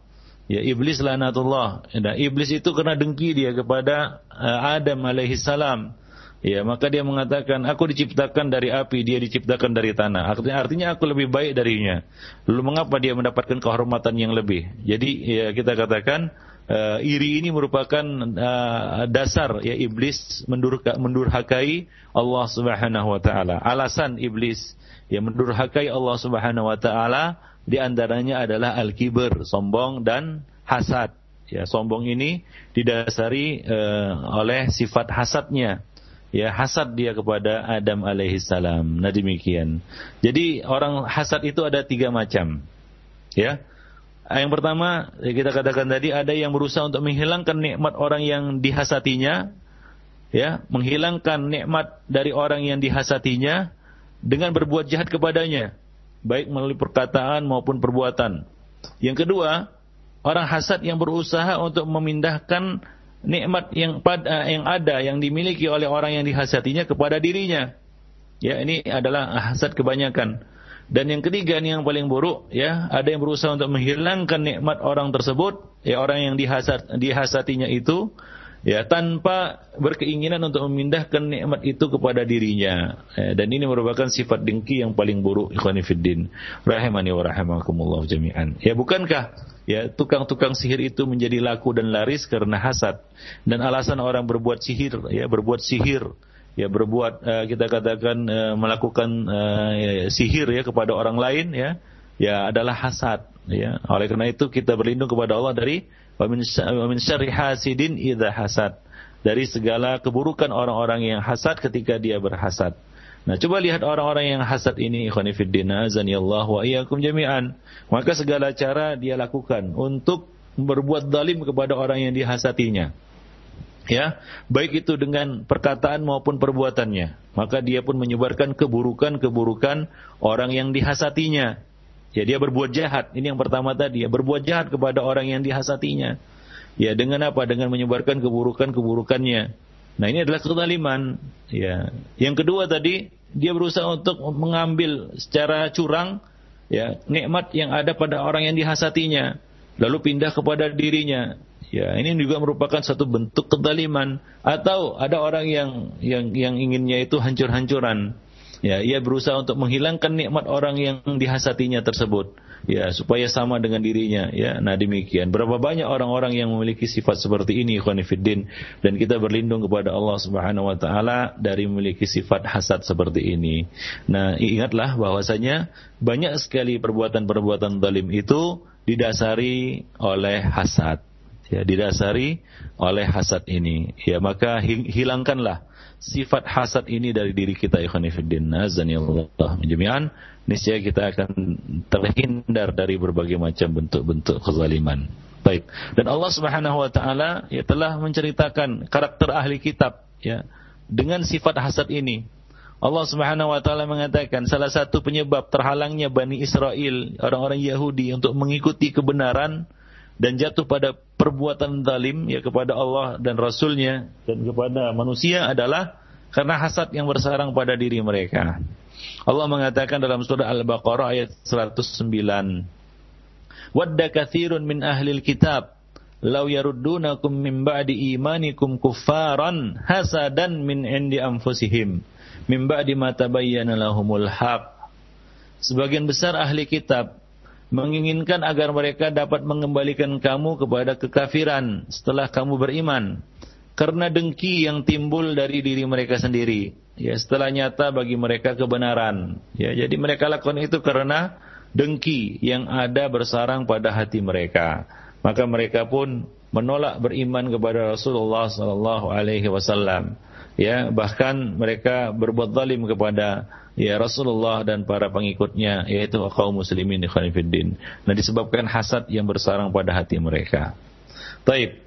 Ya iblis lanatullah. Nah, iblis itu kena dengki dia kepada uh, Adam alaihi salam. Ya, maka dia mengatakan, aku diciptakan dari api, dia diciptakan dari tanah. Artinya, artinya aku lebih baik darinya. Lalu mengapa dia mendapatkan kehormatan yang lebih? Jadi ya kita katakan uh, iri ini merupakan uh, dasar ya iblis mendurka, mendurhakai Allah Subhanahu wa taala. Alasan iblis yang mendurhakai Allah Subhanahu wa taala di antaranya adalah al-kibr, sombong dan hasad. Ya, sombong ini didasari uh, oleh sifat hasadnya. Ya, hasad dia kepada Adam alaihi salam. Nah, demikian. Jadi orang hasad itu ada tiga macam. Ya. Yang pertama, ya kita katakan tadi ada yang berusaha untuk menghilangkan nikmat orang yang dihasatinya, ya, menghilangkan nikmat dari orang yang dihasatinya dengan berbuat jahat kepadanya, baik melalui perkataan maupun perbuatan. Yang kedua, orang hasad yang berusaha untuk memindahkan nikmat yang pada yang ada yang dimiliki oleh orang yang dihasatinya kepada dirinya. Ya, ini adalah hasad kebanyakan. Dan yang ketiga ini yang paling buruk ya, ada yang berusaha untuk menghilangkan nikmat orang tersebut, ya orang yang dihasat dihasatinya itu ya tanpa berkeinginan untuk memindahkan nikmat itu kepada dirinya. Ya, dan ini merupakan sifat dengki yang paling buruk ikhwan fillah rahimani wa rahimakumullah jami'an. Ya bukankah ya tukang-tukang sihir itu menjadi laku dan laris karena hasad? Dan alasan orang berbuat sihir ya berbuat sihir ya berbuat uh, kita katakan uh, melakukan uh, ya, sihir ya kepada orang lain ya ya adalah hasad ya. Oleh karena itu kita berlindung kepada Allah dari wa min syarri hasidin idza hasad dari segala keburukan orang-orang yang hasad ketika dia berhasad. Nah, coba lihat orang-orang yang hasad ini ikhwan fillah azanillahu wa iyyakum jami'an. Maka segala cara dia lakukan untuk berbuat zalim kepada orang yang dihasatinya. Ya, baik itu dengan perkataan maupun perbuatannya. Maka dia pun menyebarkan keburukan-keburukan orang yang dihasatinya. Ya dia berbuat jahat. Ini yang pertama tadi ya berbuat jahat kepada orang yang dihasatinya. Ya dengan apa? Dengan menyebarkan keburukan-keburukannya. Nah ini adalah kezaliman. Ya. Yang kedua tadi dia berusaha untuk mengambil secara curang ya nikmat yang ada pada orang yang dihasatinya lalu pindah kepada dirinya. Ya, ini juga merupakan satu bentuk kezaliman atau ada orang yang yang yang inginnya itu hancur-hancuran ya ia berusaha untuk menghilangkan nikmat orang yang dihasatinya tersebut. Ya supaya sama dengan dirinya. Ya nah demikian. Berapa banyak orang-orang yang memiliki sifat seperti ini khonifuddin dan kita berlindung kepada Allah Subhanahu wa taala dari memiliki sifat hasad seperti ini. Nah ingatlah bahwasanya banyak sekali perbuatan-perbuatan zalim itu didasari oleh hasad. Ya didasari oleh hasad ini. Ya maka hilangkanlah sifat hasad ini dari diri kita ikhwanifiddin azanillah jami'an niscaya kita akan terhindar dari berbagai macam bentuk-bentuk kezaliman. Baik. Dan Allah Subhanahu wa taala ya telah menceritakan karakter ahli kitab ya dengan sifat hasad ini. Allah Subhanahu wa taala mengatakan salah satu penyebab terhalangnya Bani Israel orang-orang Yahudi untuk mengikuti kebenaran dan jatuh pada perbuatan zalim ya kepada Allah dan Rasulnya dan kepada manusia adalah karena hasad yang bersarang pada diri mereka. Allah mengatakan dalam surah Al-Baqarah ayat 109 Wadda kathirun min ahlil kitab law yaruddunakum min ba'di imanikum kuffaran hasadan min indi anfusihim min ba'di ma tabayyana lahumul haq Sebagian besar ahli kitab menginginkan agar mereka dapat mengembalikan kamu kepada kekafiran setelah kamu beriman. Karena dengki yang timbul dari diri mereka sendiri. Ya setelah nyata bagi mereka kebenaran. Ya jadi mereka lakukan itu karena dengki yang ada bersarang pada hati mereka. Maka mereka pun menolak beriman kepada Rasulullah sallallahu alaihi wasallam ya bahkan mereka berbuat zalim kepada ya Rasulullah dan para pengikutnya yaitu kaum muslimin di khanifuddin. Nah disebabkan hasad yang bersarang pada hati mereka. Taib.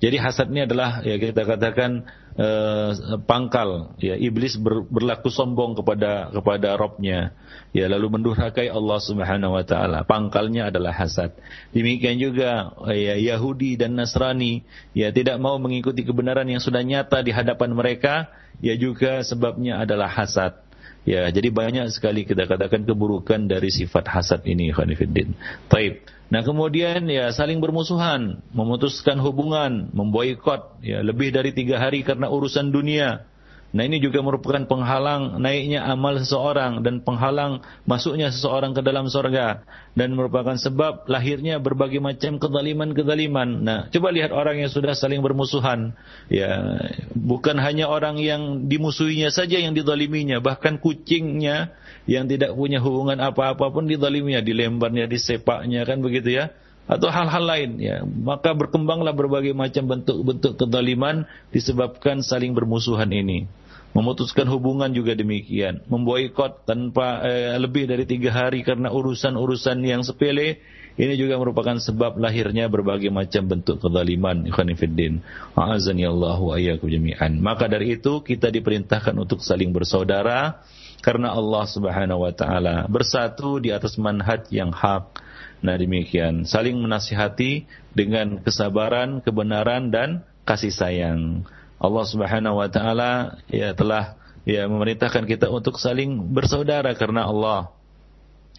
Jadi hasad ini adalah ya kita katakan eh, pangkal. Ya iblis ber, berlaku sombong kepada kepada Robnya. Ya lalu mendurhakai Allah Subhanahu wa taala. Pangkalnya adalah hasad. Demikian juga ya Yahudi dan Nasrani ya tidak mau mengikuti kebenaran yang sudah nyata di hadapan mereka. Ya juga sebabnya adalah hasad Ya, jadi banyak sekali kita katakan keburukan dari sifat hasad ini, Khanifuddin. Taib. Nah kemudian ya saling bermusuhan, memutuskan hubungan, memboikot ya lebih dari tiga hari karena urusan dunia. Nah ini juga merupakan penghalang naiknya amal seseorang dan penghalang masuknya seseorang ke dalam sorga dan merupakan sebab lahirnya berbagai macam kezaliman-kezaliman. Nah coba lihat orang yang sudah saling bermusuhan, ya bukan hanya orang yang dimusuhinya saja yang didaliminya, bahkan kucingnya yang tidak punya hubungan apa-apa pun didaliminya, dilembarnya, disepaknya kan begitu ya? Atau hal-hal lain ya. Maka berkembanglah berbagai macam bentuk-bentuk kezaliman disebabkan saling bermusuhan ini memutuskan hubungan juga demikian. Memboikot tanpa eh, lebih dari tiga hari karena urusan-urusan yang sepele ini juga merupakan sebab lahirnya berbagai macam bentuk kezaliman. Ikhwanifiddin a'azani Allah jami'an. Maka dari itu kita diperintahkan untuk saling bersaudara karena Allah Subhanahu wa taala bersatu di atas manhaj yang hak. Nah demikian, saling menasihati dengan kesabaran, kebenaran dan kasih sayang. Allah Subhanahu wa taala ya telah ya memerintahkan kita untuk saling bersaudara karena Allah.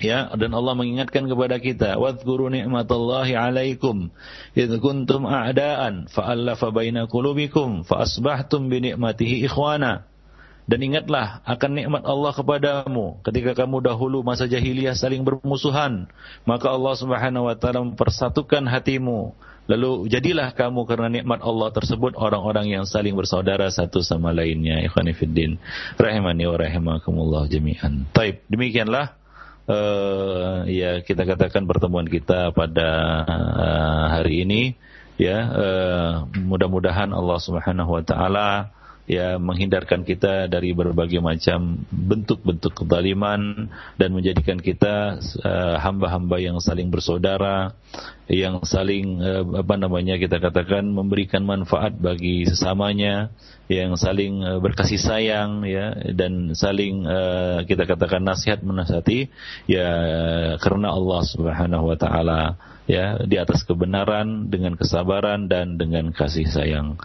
Ya dan Allah mengingatkan kepada kita wadhkuru ni'matallahi 'alaikum id kuntum a'daan fa'alafa baina qulubikum fa asbahtum bi ni'matihi ikhwana. Dan ingatlah akan nikmat Allah kepadamu ketika kamu dahulu masa jahiliyah saling bermusuhan, maka Allah Subhanahu wa taala mempersatukan hatimu. Lalu jadilah kamu karena nikmat Allah tersebut orang-orang yang saling bersaudara satu sama lainnya. Ikhwani fiddin, rahimani wa rahimakumullah jami'an. Taib, demikianlah uh, ya kita katakan pertemuan kita pada uh, hari ini ya uh, mudah-mudahan Allah Subhanahu wa taala ya menghindarkan kita dari berbagai macam bentuk-bentuk kezaliman dan menjadikan kita uh, hamba-hamba yang saling bersaudara, yang saling uh, apa namanya kita katakan memberikan manfaat bagi sesamanya, yang saling uh, berkasih sayang ya dan saling uh, kita katakan nasihat menasihati ya karena Allah Subhanahu wa taala ya di atas kebenaran dengan kesabaran dan dengan kasih sayang.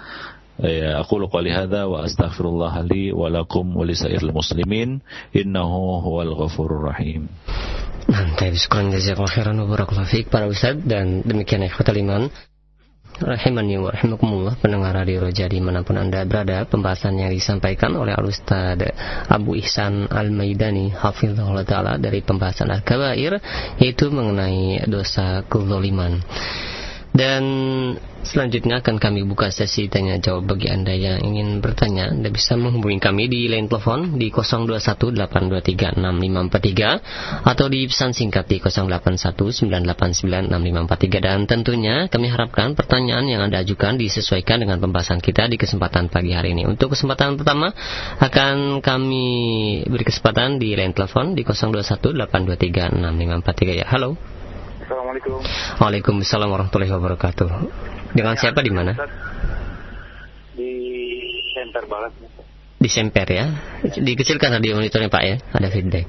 Ya, hadza wa astaghfirullah li wa lakum wa lisairil muslimin innahu huwal ghafurur rahim. Mantap, syukran jazakallahu khairan wa barakallahu fiik para ustaz dan demikian ikhwatul iman. Rahimani wa rahimakumullah pendengar radio Roja di mana pun anda berada pembahasan yang disampaikan oleh Al-Ustaz Abu Ihsan Al-Maidani Hafizullah Ta'ala dari pembahasan Al-Kabair yaitu mengenai dosa kezaliman. Dan selanjutnya akan kami buka sesi tanya jawab bagi Anda yang ingin bertanya. Anda bisa menghubungi kami di line telepon di 0218236543 atau di pesan singkat di 0819896543 dan tentunya kami harapkan pertanyaan yang Anda ajukan disesuaikan dengan pembahasan kita di kesempatan pagi hari ini. Untuk kesempatan pertama akan kami beri kesempatan di line telepon di 0218236543 ya. Halo. Assalamualaikum. Waalaikumsalam warahmatullahi wabarakatuh. Dengan ya, siapa di mana? Di Semper Barat. Di Semper ya. Dikecilkan radio monitornya Pak ya. Ada feedback.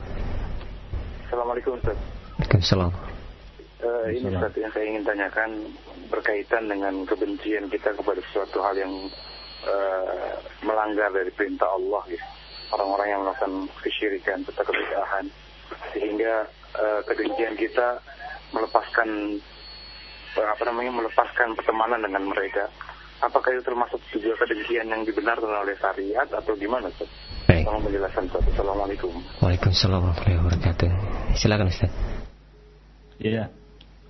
Assalamualaikum Ustaz. Waalaikumsalam. Uh, ini Ustaz yang saya ingin tanyakan berkaitan dengan kebencian kita kepada sesuatu hal yang uh, melanggar dari perintah Allah ya. Orang-orang yang melakukan kesyirikan serta kebidahan sehingga uh, kebencian kita melepaskan apa namanya melepaskan pertemanan dengan mereka. Apakah itu termasuk juga kedengkian yang dibenarkan oleh syariat atau gimana Ustaz? Baik. Tolong menjelaskan Ustaz. Assalamualaikum. Waalaikumsalam warahmatullahi wabarakatuh. Silakan Ustaz. Iya.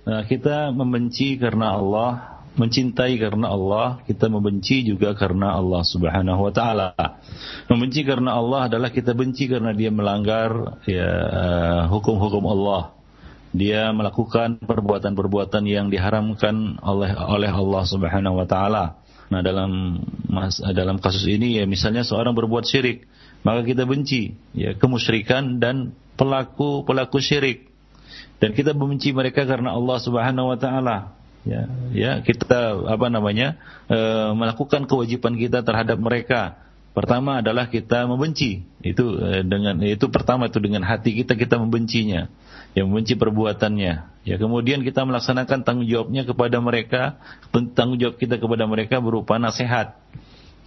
Nah, kita membenci karena Allah, mencintai karena Allah, kita membenci juga karena Allah Subhanahu wa taala. Membenci karena Allah adalah kita benci karena dia melanggar ya hukum-hukum Allah dia melakukan perbuatan-perbuatan yang diharamkan oleh oleh Allah Subhanahu wa taala. Nah, dalam dalam kasus ini ya misalnya seorang berbuat syirik, maka kita benci ya kemusyrikan dan pelaku-pelaku syirik. Dan kita membenci mereka karena Allah Subhanahu wa taala. Ya, ya kita apa namanya? E, melakukan kewajiban kita terhadap mereka. Pertama adalah kita membenci. Itu e, dengan itu pertama itu dengan hati kita kita membencinya yang membenci perbuatannya. Ya, kemudian kita melaksanakan tanggung jawabnya kepada mereka, tanggung jawab kita kepada mereka berupa nasihat.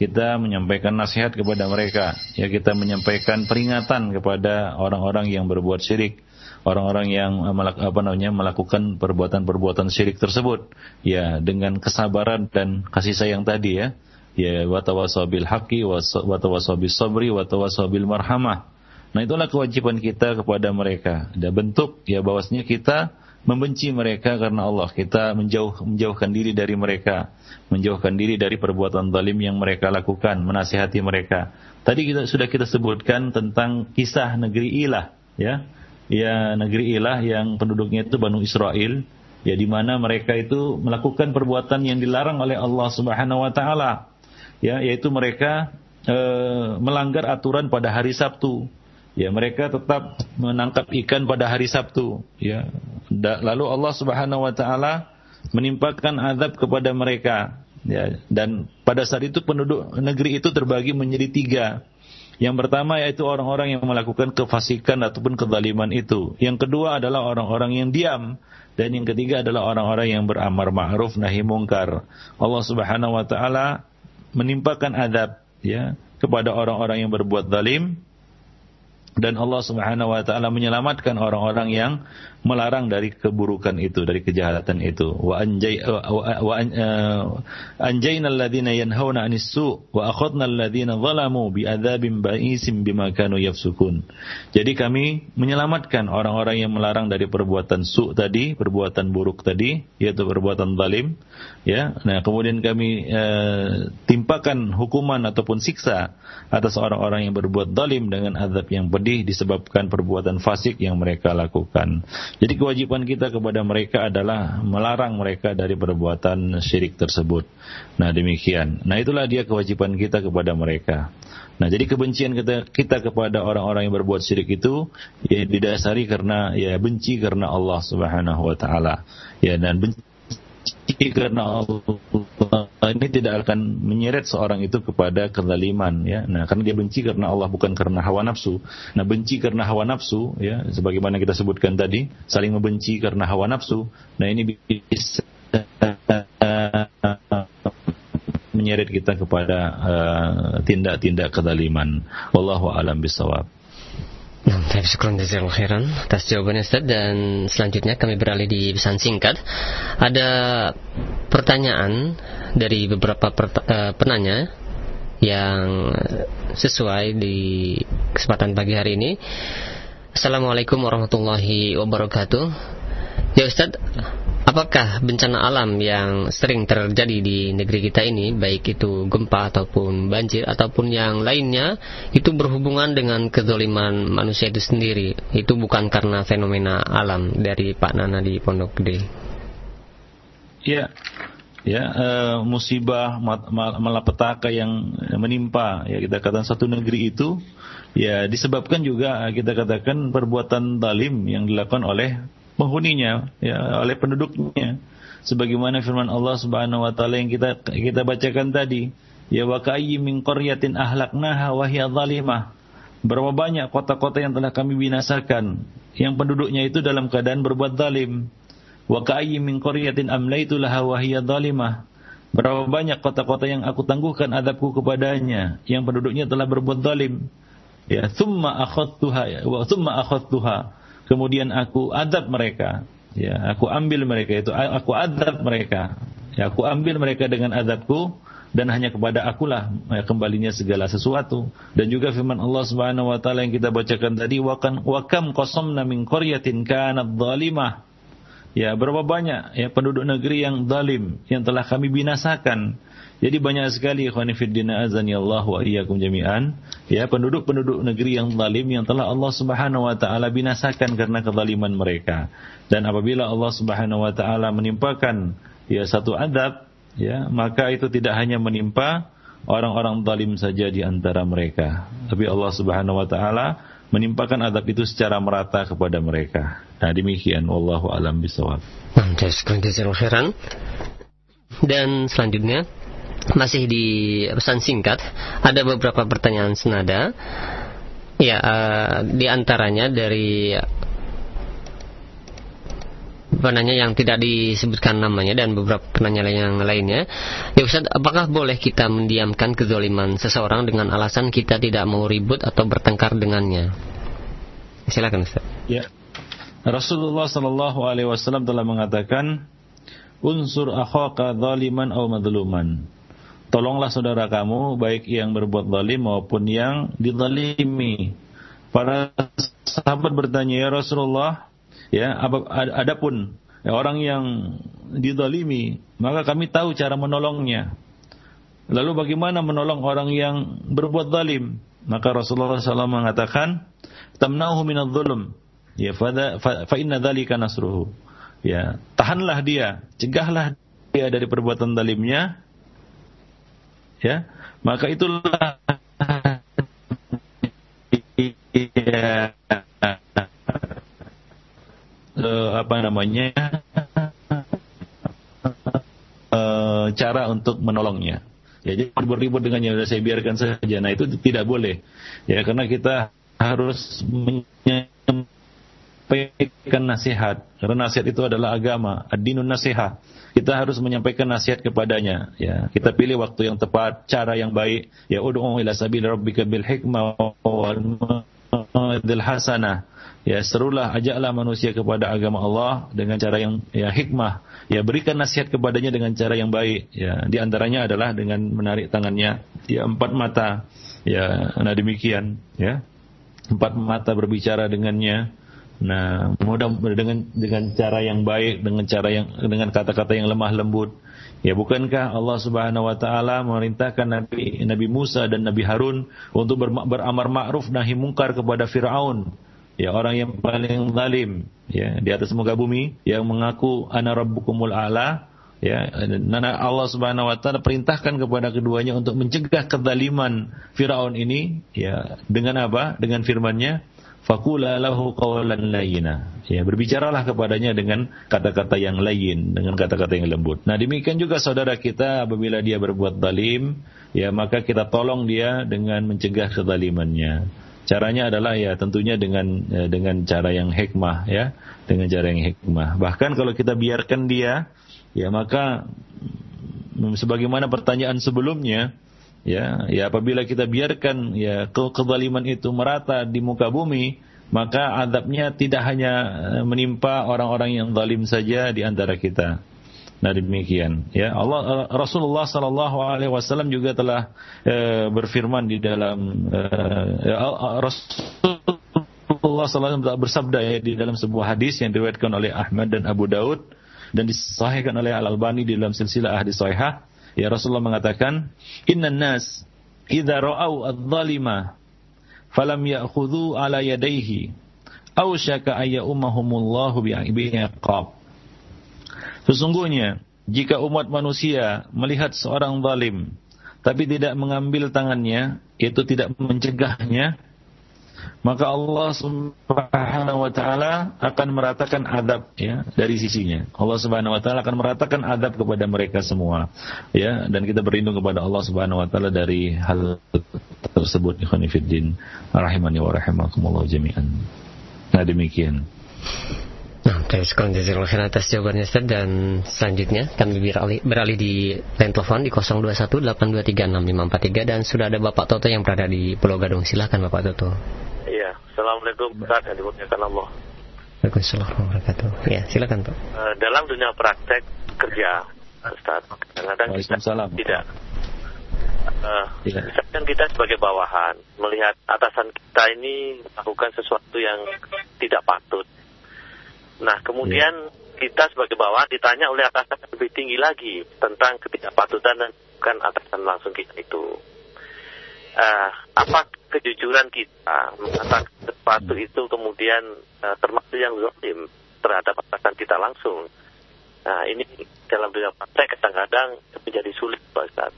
Kita menyampaikan nasihat kepada mereka, ya kita menyampaikan peringatan kepada orang-orang yang berbuat syirik, orang-orang yang apa namanya melakukan perbuatan-perbuatan syirik tersebut, ya dengan kesabaran dan kasih sayang tadi ya, ya watawasabil haqi watawasabil sabri watawasabil marhamah Nah itulah kewajiban kita kepada mereka. Ada bentuk ya bahwasanya kita membenci mereka karena Allah. Kita menjauh menjauhkan diri dari mereka, menjauhkan diri dari perbuatan zalim yang mereka lakukan, menasihati mereka. Tadi kita sudah kita sebutkan tentang kisah negeri Ilah, ya. Ya negeri Ilah yang penduduknya itu Banu Israel ya di mana mereka itu melakukan perbuatan yang dilarang oleh Allah Subhanahu wa taala ya yaitu mereka e, melanggar aturan pada hari Sabtu ya mereka tetap menangkap ikan pada hari Sabtu. Ya. Lalu Allah Subhanahu wa taala menimpakan azab kepada mereka. Ya dan pada saat itu penduduk negeri itu terbagi menjadi tiga. Yang pertama yaitu orang-orang yang melakukan kefasikan ataupun kezaliman itu. Yang kedua adalah orang-orang yang diam. Dan yang ketiga adalah orang-orang yang beramar ma'ruf nahi mungkar. Allah Subhanahu wa taala menimpakan adab ya kepada orang-orang yang berbuat zalim dan Allah Subhanahu wa taala menyelamatkan orang-orang yang melarang dari keburukan itu, dari kejahatan itu. Wa anjay wa eh, anjayna yanhauna 'anis su' wa akhadna alladziina zalamu bi'adzabin ba'isin bima kanu yafsukun. Jadi kami menyelamatkan orang-orang yang melarang dari perbuatan su' tadi, perbuatan buruk tadi, yaitu perbuatan zalim, ya. Nah, kemudian kami uh, timpakan hukuman ataupun siksa atas orang-orang yang berbuat zalim dengan azab yang pedih disebabkan perbuatan fasik yang mereka lakukan. Jadi kewajiban kita kepada mereka adalah melarang mereka dari perbuatan syirik tersebut. Nah demikian. Nah itulah dia kewajiban kita kepada mereka. Nah jadi kebencian kita, kita kepada orang-orang yang berbuat syirik itu ya didasari karena ya benci karena Allah Subhanahu Wa Taala. Ya dan benci karena Allah ini tidak akan menyeret seorang itu kepada kezaliman ya. Nah, karena dia benci karena Allah bukan karena hawa nafsu. Nah, benci karena hawa nafsu ya, sebagaimana kita sebutkan tadi, saling membenci karena hawa nafsu. Nah, ini bisa menyeret kita kepada uh, tindak-tindak uh, kezaliman. Wallahu alam bisawab. Nah, terima kasih khairan atas jawabannya Ustaz dan selanjutnya kami beralih di pesan singkat. Ada pertanyaan dari beberapa uh, penanya yang sesuai di kesempatan pagi hari ini. Assalamualaikum warahmatullahi wabarakatuh. Ya Ustaz, Apakah bencana alam yang sering terjadi di negeri kita ini, baik itu gempa ataupun banjir ataupun yang lainnya, itu berhubungan dengan kezoliman manusia itu sendiri? Itu bukan karena fenomena alam dari Pak Nana di Pondok Gede. Ya, ya e, musibah malapetaka yang menimpa ya kita katakan satu negeri itu ya disebabkan juga kita katakan perbuatan talim yang dilakukan oleh penghuninya ya oleh penduduknya. Sebagaimana firman Allah Subhanahu wa taala yang kita kita bacakan tadi. Ya wa kayyin min qaryatin ahlaknaha wa hiya zalimah. Berapa banyak kota-kota yang telah kami binasakan yang penduduknya itu dalam keadaan berbuat zalim. Wa kayyin min qaryatin amlaitu laha wa hiya zalimah. Berapa banyak kota-kota yang aku tangguhkan adabku kepadanya yang penduduknya telah berbuat zalim. Ya thumma akhadtuha wa thumma akhadtuha kemudian aku adab mereka. Ya aku ambil mereka itu. Aku adab mereka. Ya aku ambil mereka dengan adabku dan hanya kepada akulah ya, kembalinya segala sesuatu. Dan juga firman Allah Subhanahu wa taala yang kita bacakan tadi wa kan qasamna min qaryatin kanat zalimah ya berapa banyak ya penduduk negeri yang zalim yang telah kami binasakan jadi banyak sekali ikhwani fiddina azani Allah wa iyyakum jami'an ya penduduk-penduduk negeri yang zalim yang telah Allah Subhanahu wa taala binasakan karena kezaliman mereka. Dan apabila Allah Subhanahu wa taala menimpakan ya satu adab ya maka itu tidak hanya menimpa orang-orang zalim saja di antara mereka. Tapi Allah Subhanahu wa taala menimpakan adab itu secara merata kepada mereka. Nah demikian wallahu alam bisawab. Dan selanjutnya masih di pesan singkat ada beberapa pertanyaan senada ya uh, di antaranya dari penanya yang tidak disebutkan namanya dan beberapa penanya yang lainnya. Ya Ustaz, apakah boleh kita mendiamkan kezoliman seseorang dengan alasan kita tidak mau ribut atau bertengkar dengannya? Silakan Ustaz. Ya. Rasulullah Shallallahu alaihi wasallam telah mengatakan unsur akhaka zaliman atau madluman tolonglah saudara kamu baik yang berbuat zalim maupun yang dizalimi. Para sahabat bertanya ya Rasulullah, ya adapun ya, orang yang dizalimi, maka kami tahu cara menolongnya. Lalu bagaimana menolong orang yang berbuat zalim? Maka Rasulullah SAW mengatakan, "Tamnahu minadh-dhulm." Ya, fa, fa inna dzalika nasruhu. ya tahanlah dia, cegahlah dia dari perbuatan zalimnya, ya maka itulah uh, apa namanya uh, cara untuk menolongnya. Ya, jadi ribut-ribut dengannya saya biarkan saja. Nah itu tidak boleh, ya karena kita harus menyampaikan nasihat. Karena nasihat itu adalah agama, ad-dinun nasihat. Kita harus menyampaikan nasihat kepadanya. Ya, kita pilih waktu yang tepat, cara yang baik. Ya, ud'u ila sabil rabbika bil hikmah wal hasanah. Ya serulah ajaklah manusia kepada agama Allah dengan cara yang ya hikmah. Ya berikan nasihat kepadanya dengan cara yang baik. Ya di antaranya adalah dengan menarik tangannya. Ya empat mata. Ya nah demikian. Ya empat mata berbicara dengannya nah mudah dengan dengan cara yang baik dengan cara yang dengan kata-kata yang lemah lembut. Ya bukankah Allah Subhanahu wa taala memerintahkan Nabi Nabi Musa dan Nabi Harun untuk beramar ma'ruf nahi mungkar kepada Firaun? Ya orang yang paling zalim ya di atas muka bumi yang mengaku ana rabbukumul a'la. Ya nana Allah Subhanahu wa taala perintahkan kepada keduanya untuk mencegah kezaliman Firaun ini. Ya dengan apa? Dengan firman-Nya Fakula lahu qawlan layina. Ya, berbicaralah kepadanya dengan kata-kata yang lain, dengan kata-kata yang lembut. Nah, demikian juga saudara kita apabila dia berbuat zalim, ya maka kita tolong dia dengan mencegah kezalimannya. Caranya adalah ya tentunya dengan ya, dengan cara yang hikmah ya, dengan cara yang hikmah. Bahkan kalau kita biarkan dia, ya maka mm, sebagaimana pertanyaan sebelumnya, ya ya apabila kita biarkan ya ke kezaliman itu merata di muka bumi maka adabnya tidak hanya eh, menimpa orang-orang yang zalim saja di antara kita. Nah demikian. Ya Allah eh, Rasulullah Sallallahu Alaihi Wasallam juga telah e, berfirman di dalam e, Rasulullah SAW bersabda ya di dalam sebuah hadis yang diriwayatkan oleh Ahmad dan Abu Daud dan disahihkan oleh Al Albani di dalam silsilah hadis sahihah Ya Rasulullah mengatakan, "Inna nas idza ra'au adh-dhalima falam ya'khudhu ala yadayhi aw syaka ayyumahumullahu bi'iqab." Sesungguhnya jika umat manusia melihat seorang zalim tapi tidak mengambil tangannya, itu tidak mencegahnya, maka Allah Subhanahu wa taala akan meratakan adab ya dari sisinya. Allah Subhanahu wa taala akan meratakan adab kepada mereka semua. Ya, dan kita berlindung kepada Allah Subhanahu wa taala dari hal tersebut ikhwan fillah rahimani wa rahimakumullah jami'an. Nah, demikian. Nah, terima kasih jazakallahu khairan atas jawabannya Ustaz dan selanjutnya kami beralih, beralih di line telepon di 0218236543 dan sudah ada Bapak Toto yang berada di Pulau Gadung. Silahkan Bapak Toto. Iya, Assalamualaikum Ustaz yang dimuliakan Allah. Waalaikumsalam warahmatullahi wabarakatuh. Ya, silakan Pak. Uh, dalam dunia praktek kerja Ustaz, kadang-kadang kita tidak Uh, ya. misalkan kita sebagai bawahan melihat atasan kita ini melakukan sesuatu yang tidak patut Nah, kemudian yeah. kita sebagai bawahan ditanya oleh atasan lebih tinggi lagi tentang ketidakpatutan dan bukan atasan langsung kita itu. Uh, apa kejujuran kita mengatakan sesuatu itu kemudian uh, termasuk yang zalim terhadap atasan kita langsung. Nah, ini dalam dunia praktek kadang-kadang menjadi sulit, Pak Ustaz.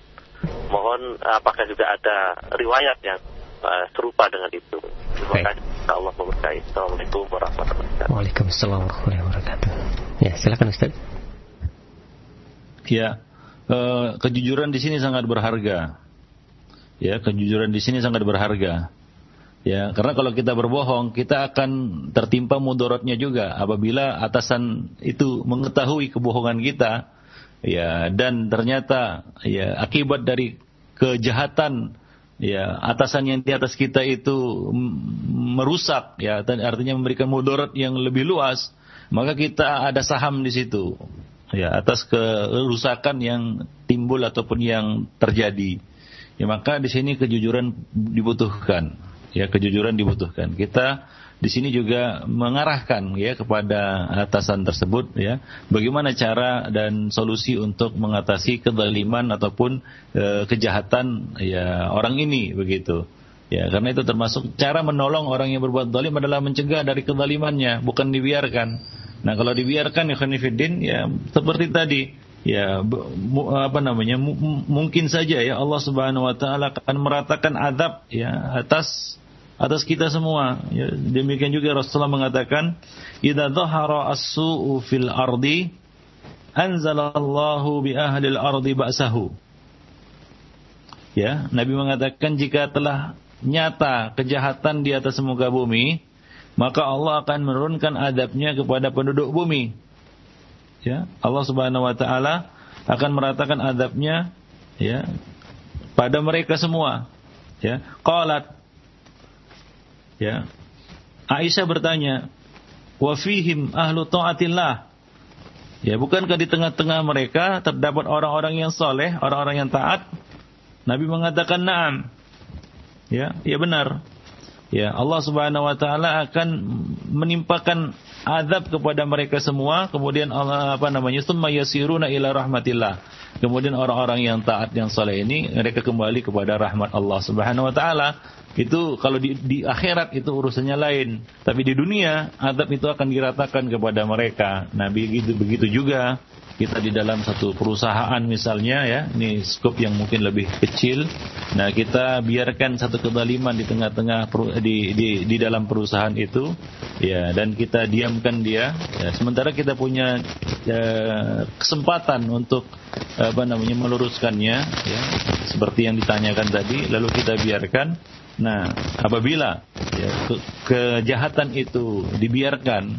Mohon apakah juga ada riwayat yang uh, serupa dengan itu. Terima kasih. Allah memberkahi. Assalamualaikum warahmatullahi wabarakatuh. Waalaikumsalam warahmatullahi wabarakatuh. Ya, silakan Ustaz. Ya, uh, kejujuran di sini sangat berharga. Ya, kejujuran di sini sangat berharga. Ya, karena kalau kita berbohong, kita akan tertimpa mudorotnya juga apabila atasan itu mengetahui kebohongan kita, ya, dan ternyata ya akibat dari kejahatan ya atasan yang di atas kita itu merusak ya artinya memberikan mudarat yang lebih luas maka kita ada saham di situ ya atas kerusakan yang timbul ataupun yang terjadi. Ya maka di sini kejujuran dibutuhkan ya kejujuran dibutuhkan. Kita di sini juga mengarahkan ya kepada atasan tersebut ya. Bagaimana cara dan solusi untuk mengatasi kezaliman ataupun e, kejahatan ya orang ini begitu. Ya karena itu termasuk cara menolong orang yang berbuat zalim adalah mencegah dari kezalimannya bukan dibiarkan. Nah, kalau dibiarkan ya khonifuddin ya seperti tadi ya apa namanya mungkin saja ya Allah Subhanahu wa taala akan meratakan adab ya atas atas kita semua. Ya, demikian juga Rasulullah mengatakan idza dhahara as-su'u fil ardi anzalallahu bi ahli al-ardi ba'sahu. Ya Nabi mengatakan jika telah nyata kejahatan di atas muka bumi maka Allah akan menurunkan adabnya kepada penduduk bumi. Ya Allah Subhanahu wa taala akan meratakan adabnya ya pada mereka semua. Ya qalat ya. Aisyah bertanya wa fihim ahlu taatillah? Ya bukankah di tengah-tengah mereka terdapat orang-orang yang soleh orang-orang yang taat? Nabi mengatakan na'am. Ya ya benar. Ya Allah Subhanahu wa taala akan menimpakan azab kepada mereka semua. Kemudian Allah apa namanya summa yasiruna ila rahmatillah kemudian orang-orang yang taat yang saleh ini mereka kembali kepada rahmat Allah Subhanahu wa taala. Itu kalau di, di akhirat itu urusannya lain. Tapi di dunia azab itu akan diratakan kepada mereka. Nabi begitu begitu juga kita di dalam satu perusahaan misalnya ya. Ini skop yang mungkin lebih kecil. Nah kita biarkan satu kezaliman di tengah-tengah di, di di dalam perusahaan itu. Ya dan kita diamkan dia. Ya, sementara kita punya ya, kesempatan untuk apa namanya meluruskannya ya seperti yang ditanyakan tadi lalu kita biarkan. Nah apabila ya, ke, kejahatan itu dibiarkan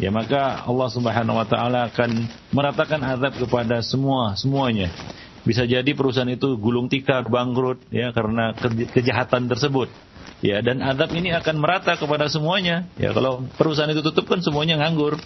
ya maka Allah Subhanahu wa taala akan meratakan azab kepada semua semuanya. Bisa jadi perusahaan itu gulung tikar, bangkrut ya karena kejahatan tersebut. Ya, dan azab ini akan merata kepada semuanya. Ya, kalau perusahaan itu tutup kan semuanya nganggur.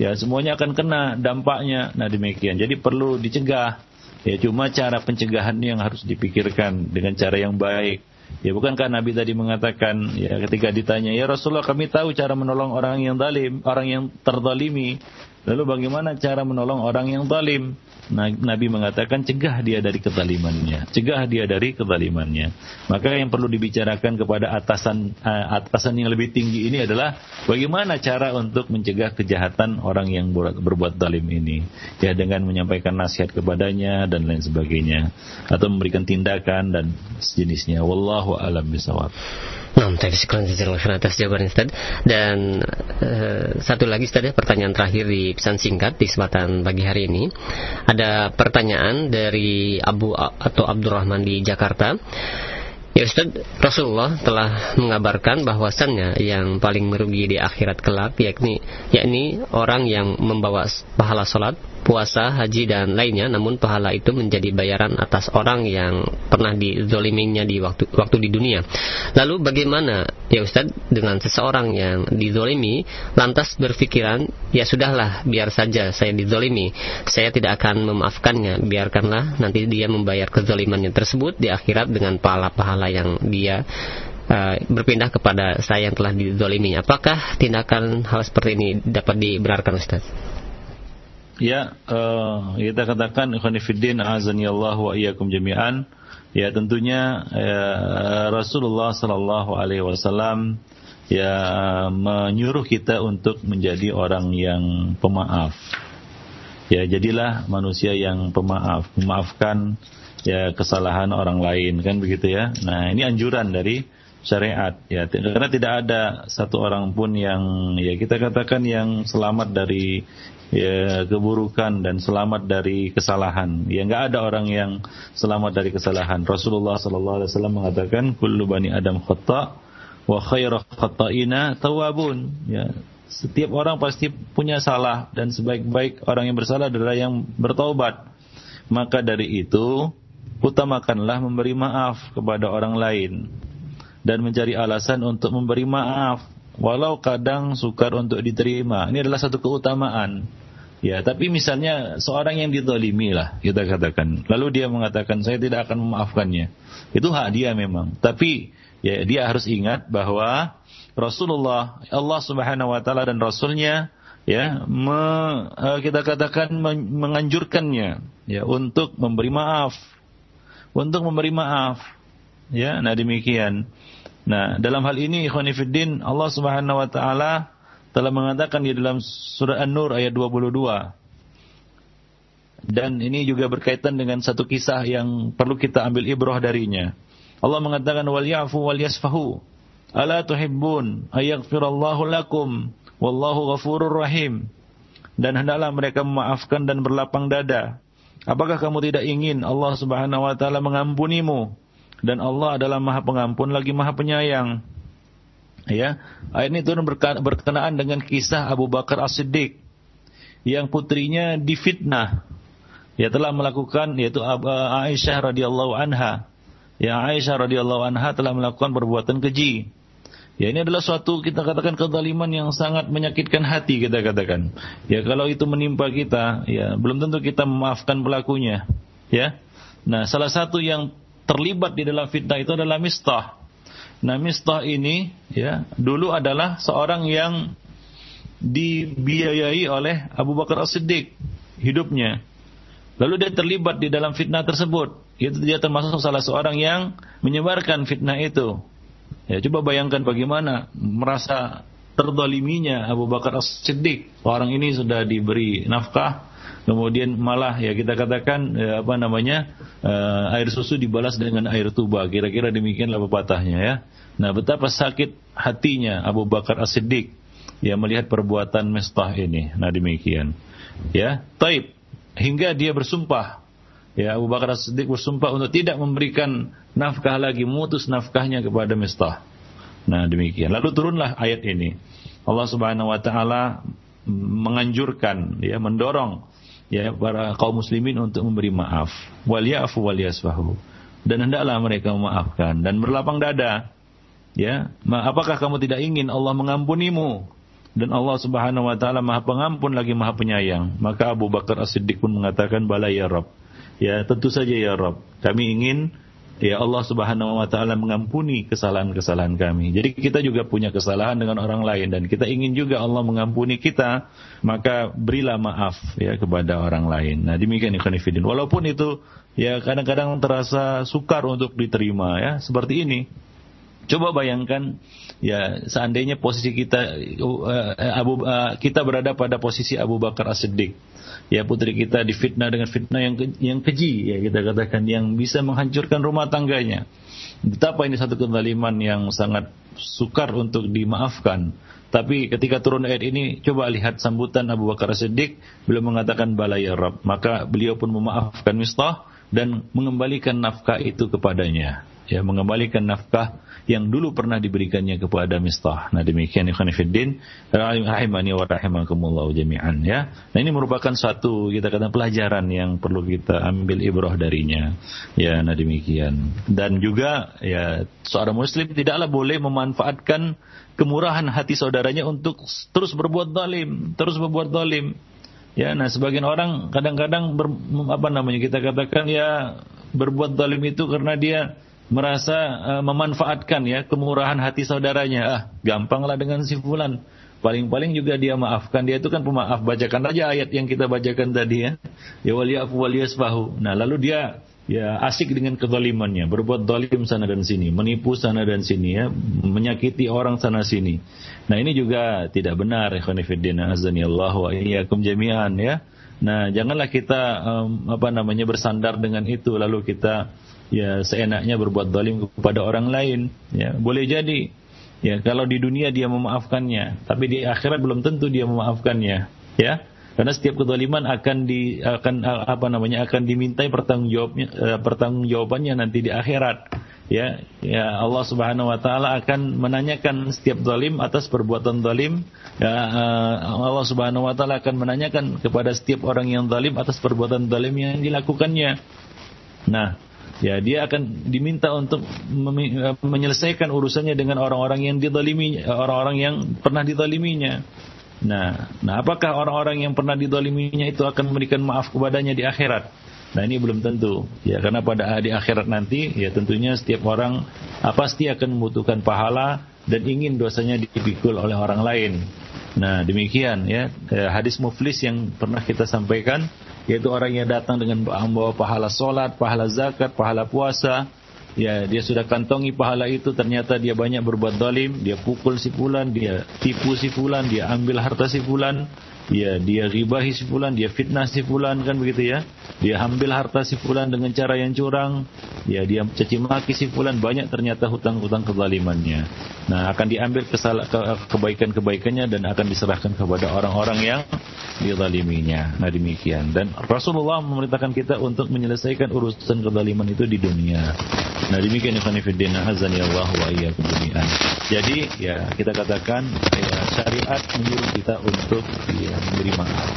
Ya, semuanya akan kena dampaknya. Nah, demikian. Jadi perlu dicegah. Ya, cuma cara pencegahan yang harus dipikirkan dengan cara yang baik Ya bukankah Nabi tadi mengatakan ya ketika ditanya ya Rasulullah kami tahu cara menolong orang yang zalim, orang yang terzalimi. Lalu bagaimana cara menolong orang yang zalim? Nah, Nabi mengatakan cegah dia dari kezalimannya, cegah dia dari kezalimannya. Maka yang perlu dibicarakan kepada atasan uh, atasan yang lebih tinggi ini adalah bagaimana cara untuk mencegah kejahatan orang yang berbuat zalim ini. Ya dengan menyampaikan nasihat kepadanya dan lain sebagainya atau memberikan tindakan dan sejenisnya. Wallahu alam bisawab. Nah, terima kasih atas jawaban Ustaz. Dan uh, satu lagi Ustaz ya, pertanyaan terakhir di pesan singkat di kesempatan pagi hari ini. Ada pertanyaan dari Abu atau Abdurrahman di Jakarta. Ya Ustaz, Rasulullah telah mengabarkan bahwasannya yang paling merugi di akhirat kelak yakni yakni orang yang membawa pahala salat puasa, haji dan lainnya namun pahala itu menjadi bayaran atas orang yang pernah dizoliminya di waktu waktu di dunia. Lalu bagaimana ya Ustaz dengan seseorang yang dizolimi lantas berpikiran ya sudahlah biar saja saya dizolimi saya tidak akan memaafkannya biarkanlah nanti dia membayar kezolimannya tersebut di akhirat dengan pahala-pahala yang dia Uh, berpindah kepada saya yang telah dizoliminya. Apakah tindakan hal seperti ini dapat dibenarkan Ustaz? Ya, uh, kita katakan ikhwanifiddin azani Allah wa iyyakum jami'an. Ya, tentunya ya, Rasulullah sallallahu alaihi wasallam ya menyuruh kita untuk menjadi orang yang pemaaf. Ya, jadilah manusia yang pemaaf, memaafkan ya kesalahan orang lain kan begitu ya. Nah, ini anjuran dari syariat ya karena tidak ada satu orang pun yang ya kita katakan yang selamat dari ya keburukan dan selamat dari kesalahan. Ya nggak ada orang yang selamat dari kesalahan. Rasulullah sallallahu alaihi wasallam mengatakan kullu bani adam khata wa khairu khata'ina tawabun. Ya, setiap orang pasti punya salah dan sebaik-baik orang yang bersalah adalah yang bertaubat. Maka dari itu utamakanlah memberi maaf kepada orang lain dan mencari alasan untuk memberi maaf walau kadang sukar untuk diterima. Ini adalah satu keutamaan. Ya, tapi misalnya seorang yang ditolimi lah kita katakan, lalu dia mengatakan saya tidak akan memaafkannya, itu hak dia memang. Tapi ya dia harus ingat bahwa Rasulullah, Allah Subhanahu Wa Taala dan Rasulnya ya me, eh, kita katakan menganjurkannya ya untuk memberi maaf, untuk memberi maaf. Ya, nah demikian. Nah, dalam hal ini ikhwanifiddin Allah Subhanahu wa taala telah mengatakan di dalam surah An-Nur ayat 22. Dan ini juga berkaitan dengan satu kisah yang perlu kita ambil ibrah darinya. Allah mengatakan wal ya'fu wal yasfahu. Ala tuhibbun ayaghfirallahu lakum wallahu ghafurur rahim. Dan hendaklah mereka memaafkan dan berlapang dada. Apakah kamu tidak ingin Allah Subhanahu wa taala mengampunimu? Dan Allah adalah Maha Pengampun lagi Maha Penyayang. Ya, ayat ini turun berkenaan dengan kisah Abu Bakar As-Siddiq yang putrinya difitnah. Ya telah melakukan yaitu Aisyah radhiyallahu anha. Ya Aisyah radhiyallahu anha telah melakukan perbuatan keji. Ya ini adalah suatu kita katakan kezaliman yang sangat menyakitkan hati kita katakan. Ya kalau itu menimpa kita, ya belum tentu kita memaafkan pelakunya. Ya. Nah, salah satu yang terlibat di dalam fitnah itu adalah Mistah. Nah Mistah ini ya dulu adalah seorang yang dibiayai oleh Abu Bakar As-Siddiq hidupnya. Lalu dia terlibat di dalam fitnah tersebut. Itu dia termasuk salah seorang yang menyebarkan fitnah itu. Ya, coba bayangkan bagaimana merasa terdoliminya Abu Bakar As-Siddiq. Orang ini sudah diberi nafkah, kemudian malah ya kita katakan ya, apa namanya uh, air susu dibalas dengan air tuba. Kira-kira demikianlah pepatahnya ya. Nah betapa sakit hatinya Abu Bakar As-Siddiq ya melihat perbuatan Mistah ini. Nah demikian ya. Taib. Hingga dia bersumpah ya Abu Bakar As-Siddiq bersumpah untuk tidak memberikan nafkah lagi mutus nafkahnya kepada Mistah nah demikian. Lalu turunlah ayat ini. Allah Subhanahu wa taala menganjurkan ya mendorong ya para kaum muslimin untuk memberi maaf. Wal ya'fu wal yasfahu dan hendaklah mereka memaafkan dan berlapang dada ya. Apakah kamu tidak ingin Allah mengampunimu? Dan Allah Subhanahu wa taala Maha Pengampun lagi Maha Penyayang. Maka Abu Bakar As-Siddiq pun mengatakan bala ya ya tentu saja ya kami ingin ya Allah Subhanahu wa taala mengampuni kesalahan-kesalahan kami. Jadi kita juga punya kesalahan dengan orang lain dan kita ingin juga Allah mengampuni kita, maka berilah maaf ya kepada orang lain. Nah, demikian ikhwan. Walaupun itu ya kadang-kadang terasa sukar untuk diterima ya, seperti ini. Coba bayangkan ya seandainya posisi kita uh, Abu uh, kita berada pada posisi Abu Bakar As-Siddiq ya putri kita difitnah dengan fitnah yang yang keji ya kita katakan yang bisa menghancurkan rumah tangganya. Betapa ini satu kezaliman yang sangat sukar untuk dimaafkan. Tapi ketika turun ayat ini, coba lihat sambutan Abu Bakar Siddiq, beliau mengatakan bala ya Rabb. Maka beliau pun memaafkan Mistah dan mengembalikan nafkah itu kepadanya. Ya, mengembalikan nafkah yang dulu pernah diberikannya kepada Mistah. Nah demikian ikhwan fiddin rahimani wa rahimakumullah jami'an ya. Nah ini merupakan satu kita katakan pelajaran yang perlu kita ambil ibrah darinya. Ya, nah demikian. Dan juga ya seorang muslim tidaklah boleh memanfaatkan kemurahan hati saudaranya untuk terus berbuat zalim, terus berbuat zalim. Ya, nah sebagian orang kadang-kadang apa namanya kita katakan ya berbuat zalim itu karena dia merasa uh, memanfaatkan ya kemurahan hati saudaranya. Ah, gampanglah dengan si fulan. Paling-paling juga dia maafkan. Dia itu kan pemaaf. Bacakan aja ayat yang kita bacakan tadi ya. Ya waliyafu waliyasfahu. Nah, lalu dia ya asik dengan kezalimannya, berbuat zalim sana dan sini, menipu sana dan sini ya, menyakiti orang sana sini. Nah, ini juga tidak benar khonifidina azani Allah wa iyyakum jami'an ya. Nah, janganlah kita um, apa namanya bersandar dengan itu lalu kita ya seenaknya berbuat zalim kepada orang lain. Ya boleh jadi. Ya kalau di dunia dia memaafkannya tapi di akhirat belum tentu dia memaafkannya. Ya karena setiap kezaliman akan di akan apa namanya akan dimintai pertanggungjawabnya eh, pertanggungjawabannya nanti di akhirat. Ya ya Allah Subhanahu wa taala akan menanyakan setiap zalim atas perbuatan zalim. Ya eh, Allah Subhanahu wa taala akan menanyakan kepada setiap orang yang zalim atas perbuatan zalim yang dilakukannya. Nah ya dia akan diminta untuk menyelesaikan urusannya dengan orang-orang yang didolimi orang-orang yang pernah didoliminya. Nah nah apakah orang-orang yang pernah didoliminya itu akan memberikan maaf kepadanya di akhirat? Nah ini belum tentu. Ya karena pada di akhirat nanti ya tentunya setiap orang ah, pasti akan membutuhkan pahala dan ingin dosanya dipikul oleh orang lain. Nah demikian ya eh, hadis muflis yang pernah kita sampaikan yaitu orang yang datang dengan membawa pahala solat, pahala zakat, pahala puasa, ya dia sudah kantongi pahala itu ternyata dia banyak berbuat zalim, dia pukul si fulan, dia tipu si fulan, dia ambil harta si fulan, ya dia ribahi si fulan, dia fitnah si fulan kan begitu ya. Dia ambil harta si fulan dengan cara yang curang, ya dia caci maki si fulan banyak ternyata hutang-hutang kezalimannya. Nah, akan diambil kebaikan-kebaikannya dan akan diserahkan kepada orang-orang yang dizaliminya. Nah, demikian. Dan Rasulullah memerintahkan kita untuk menyelesaikan urusan kezaliman itu di dunia. Nah, demikian ikhwan fillah azani Allah wa iyyakum Jadi, ya kita katakan ya, syariat menyuruh kita untuk ya, memberi maaf.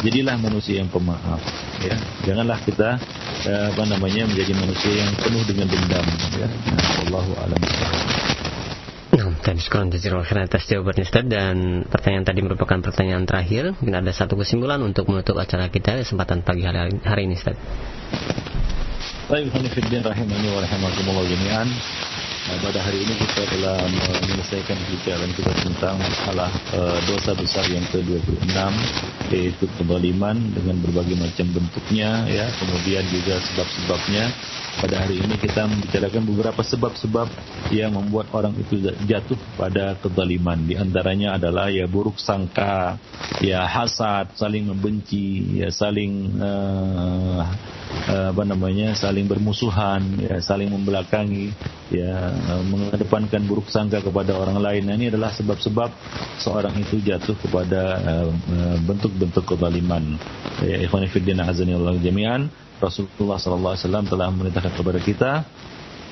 Jadilah manusia yang pemaaf. Ya, janganlah kita eh, apa namanya menjadi manusia yang penuh dengan dendam. Ya, nah, Allahu a'lam. Nah, tadi sekarang jazakallahu khairan atas jawabannya Ustaz dan pertanyaan tadi merupakan pertanyaan terakhir. Mungkin ada satu kesimpulan untuk menutup acara kita kesempatan pagi hari, hari ini Ustaz. Baik, rahimani wa rahimakumullah jami'an. Nah, pada hari ini kita telah menyelesaikan pembicaraan kita tentang masalah uh, dosa besar yang ke-26 yaitu kezaliman dengan berbagai macam bentuknya ya, kemudian juga sebab-sebabnya. Pada hari ini kita membicarakan beberapa sebab-sebab yang membuat orang itu jatuh pada kezaliman. Di antaranya adalah ya buruk sangka, ya hasad, saling membenci, ya saling uh, uh, apa namanya, saling bermusuhan, ya saling membelakangi, ya Eh, mengedepankan buruk sangka kepada orang lain. Nah, ini adalah sebab-sebab seorang itu jatuh kepada eh, eh, bentuk-bentuk kezaliman. Ya, ikhwan fillah azanillahu jami'an. Rasulullah sallallahu alaihi wasallam telah memerintahkan kepada kita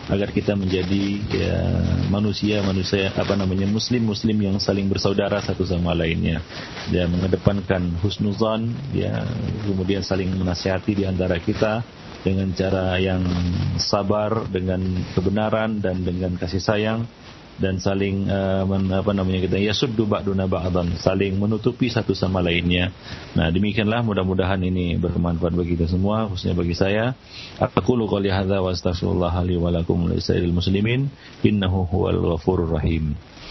agar kita menjadi ya, manusia manusia apa namanya muslim muslim yang saling bersaudara satu sama lainnya dan mengedepankan husnuzan ya kemudian saling menasihati di antara kita dengan cara yang sabar dengan kebenaran dan dengan kasih sayang dan saling uh, apa namanya kita yasuddu ba'duna ba'dan saling menutupi satu sama lainnya. Nah, demikianlah mudah-mudahan ini bermanfaat bagi kita semua khususnya bagi saya. Aku qouli hadza wa astaghfirullah li wa lakum muslimin innahu huwal ghafurur rahim.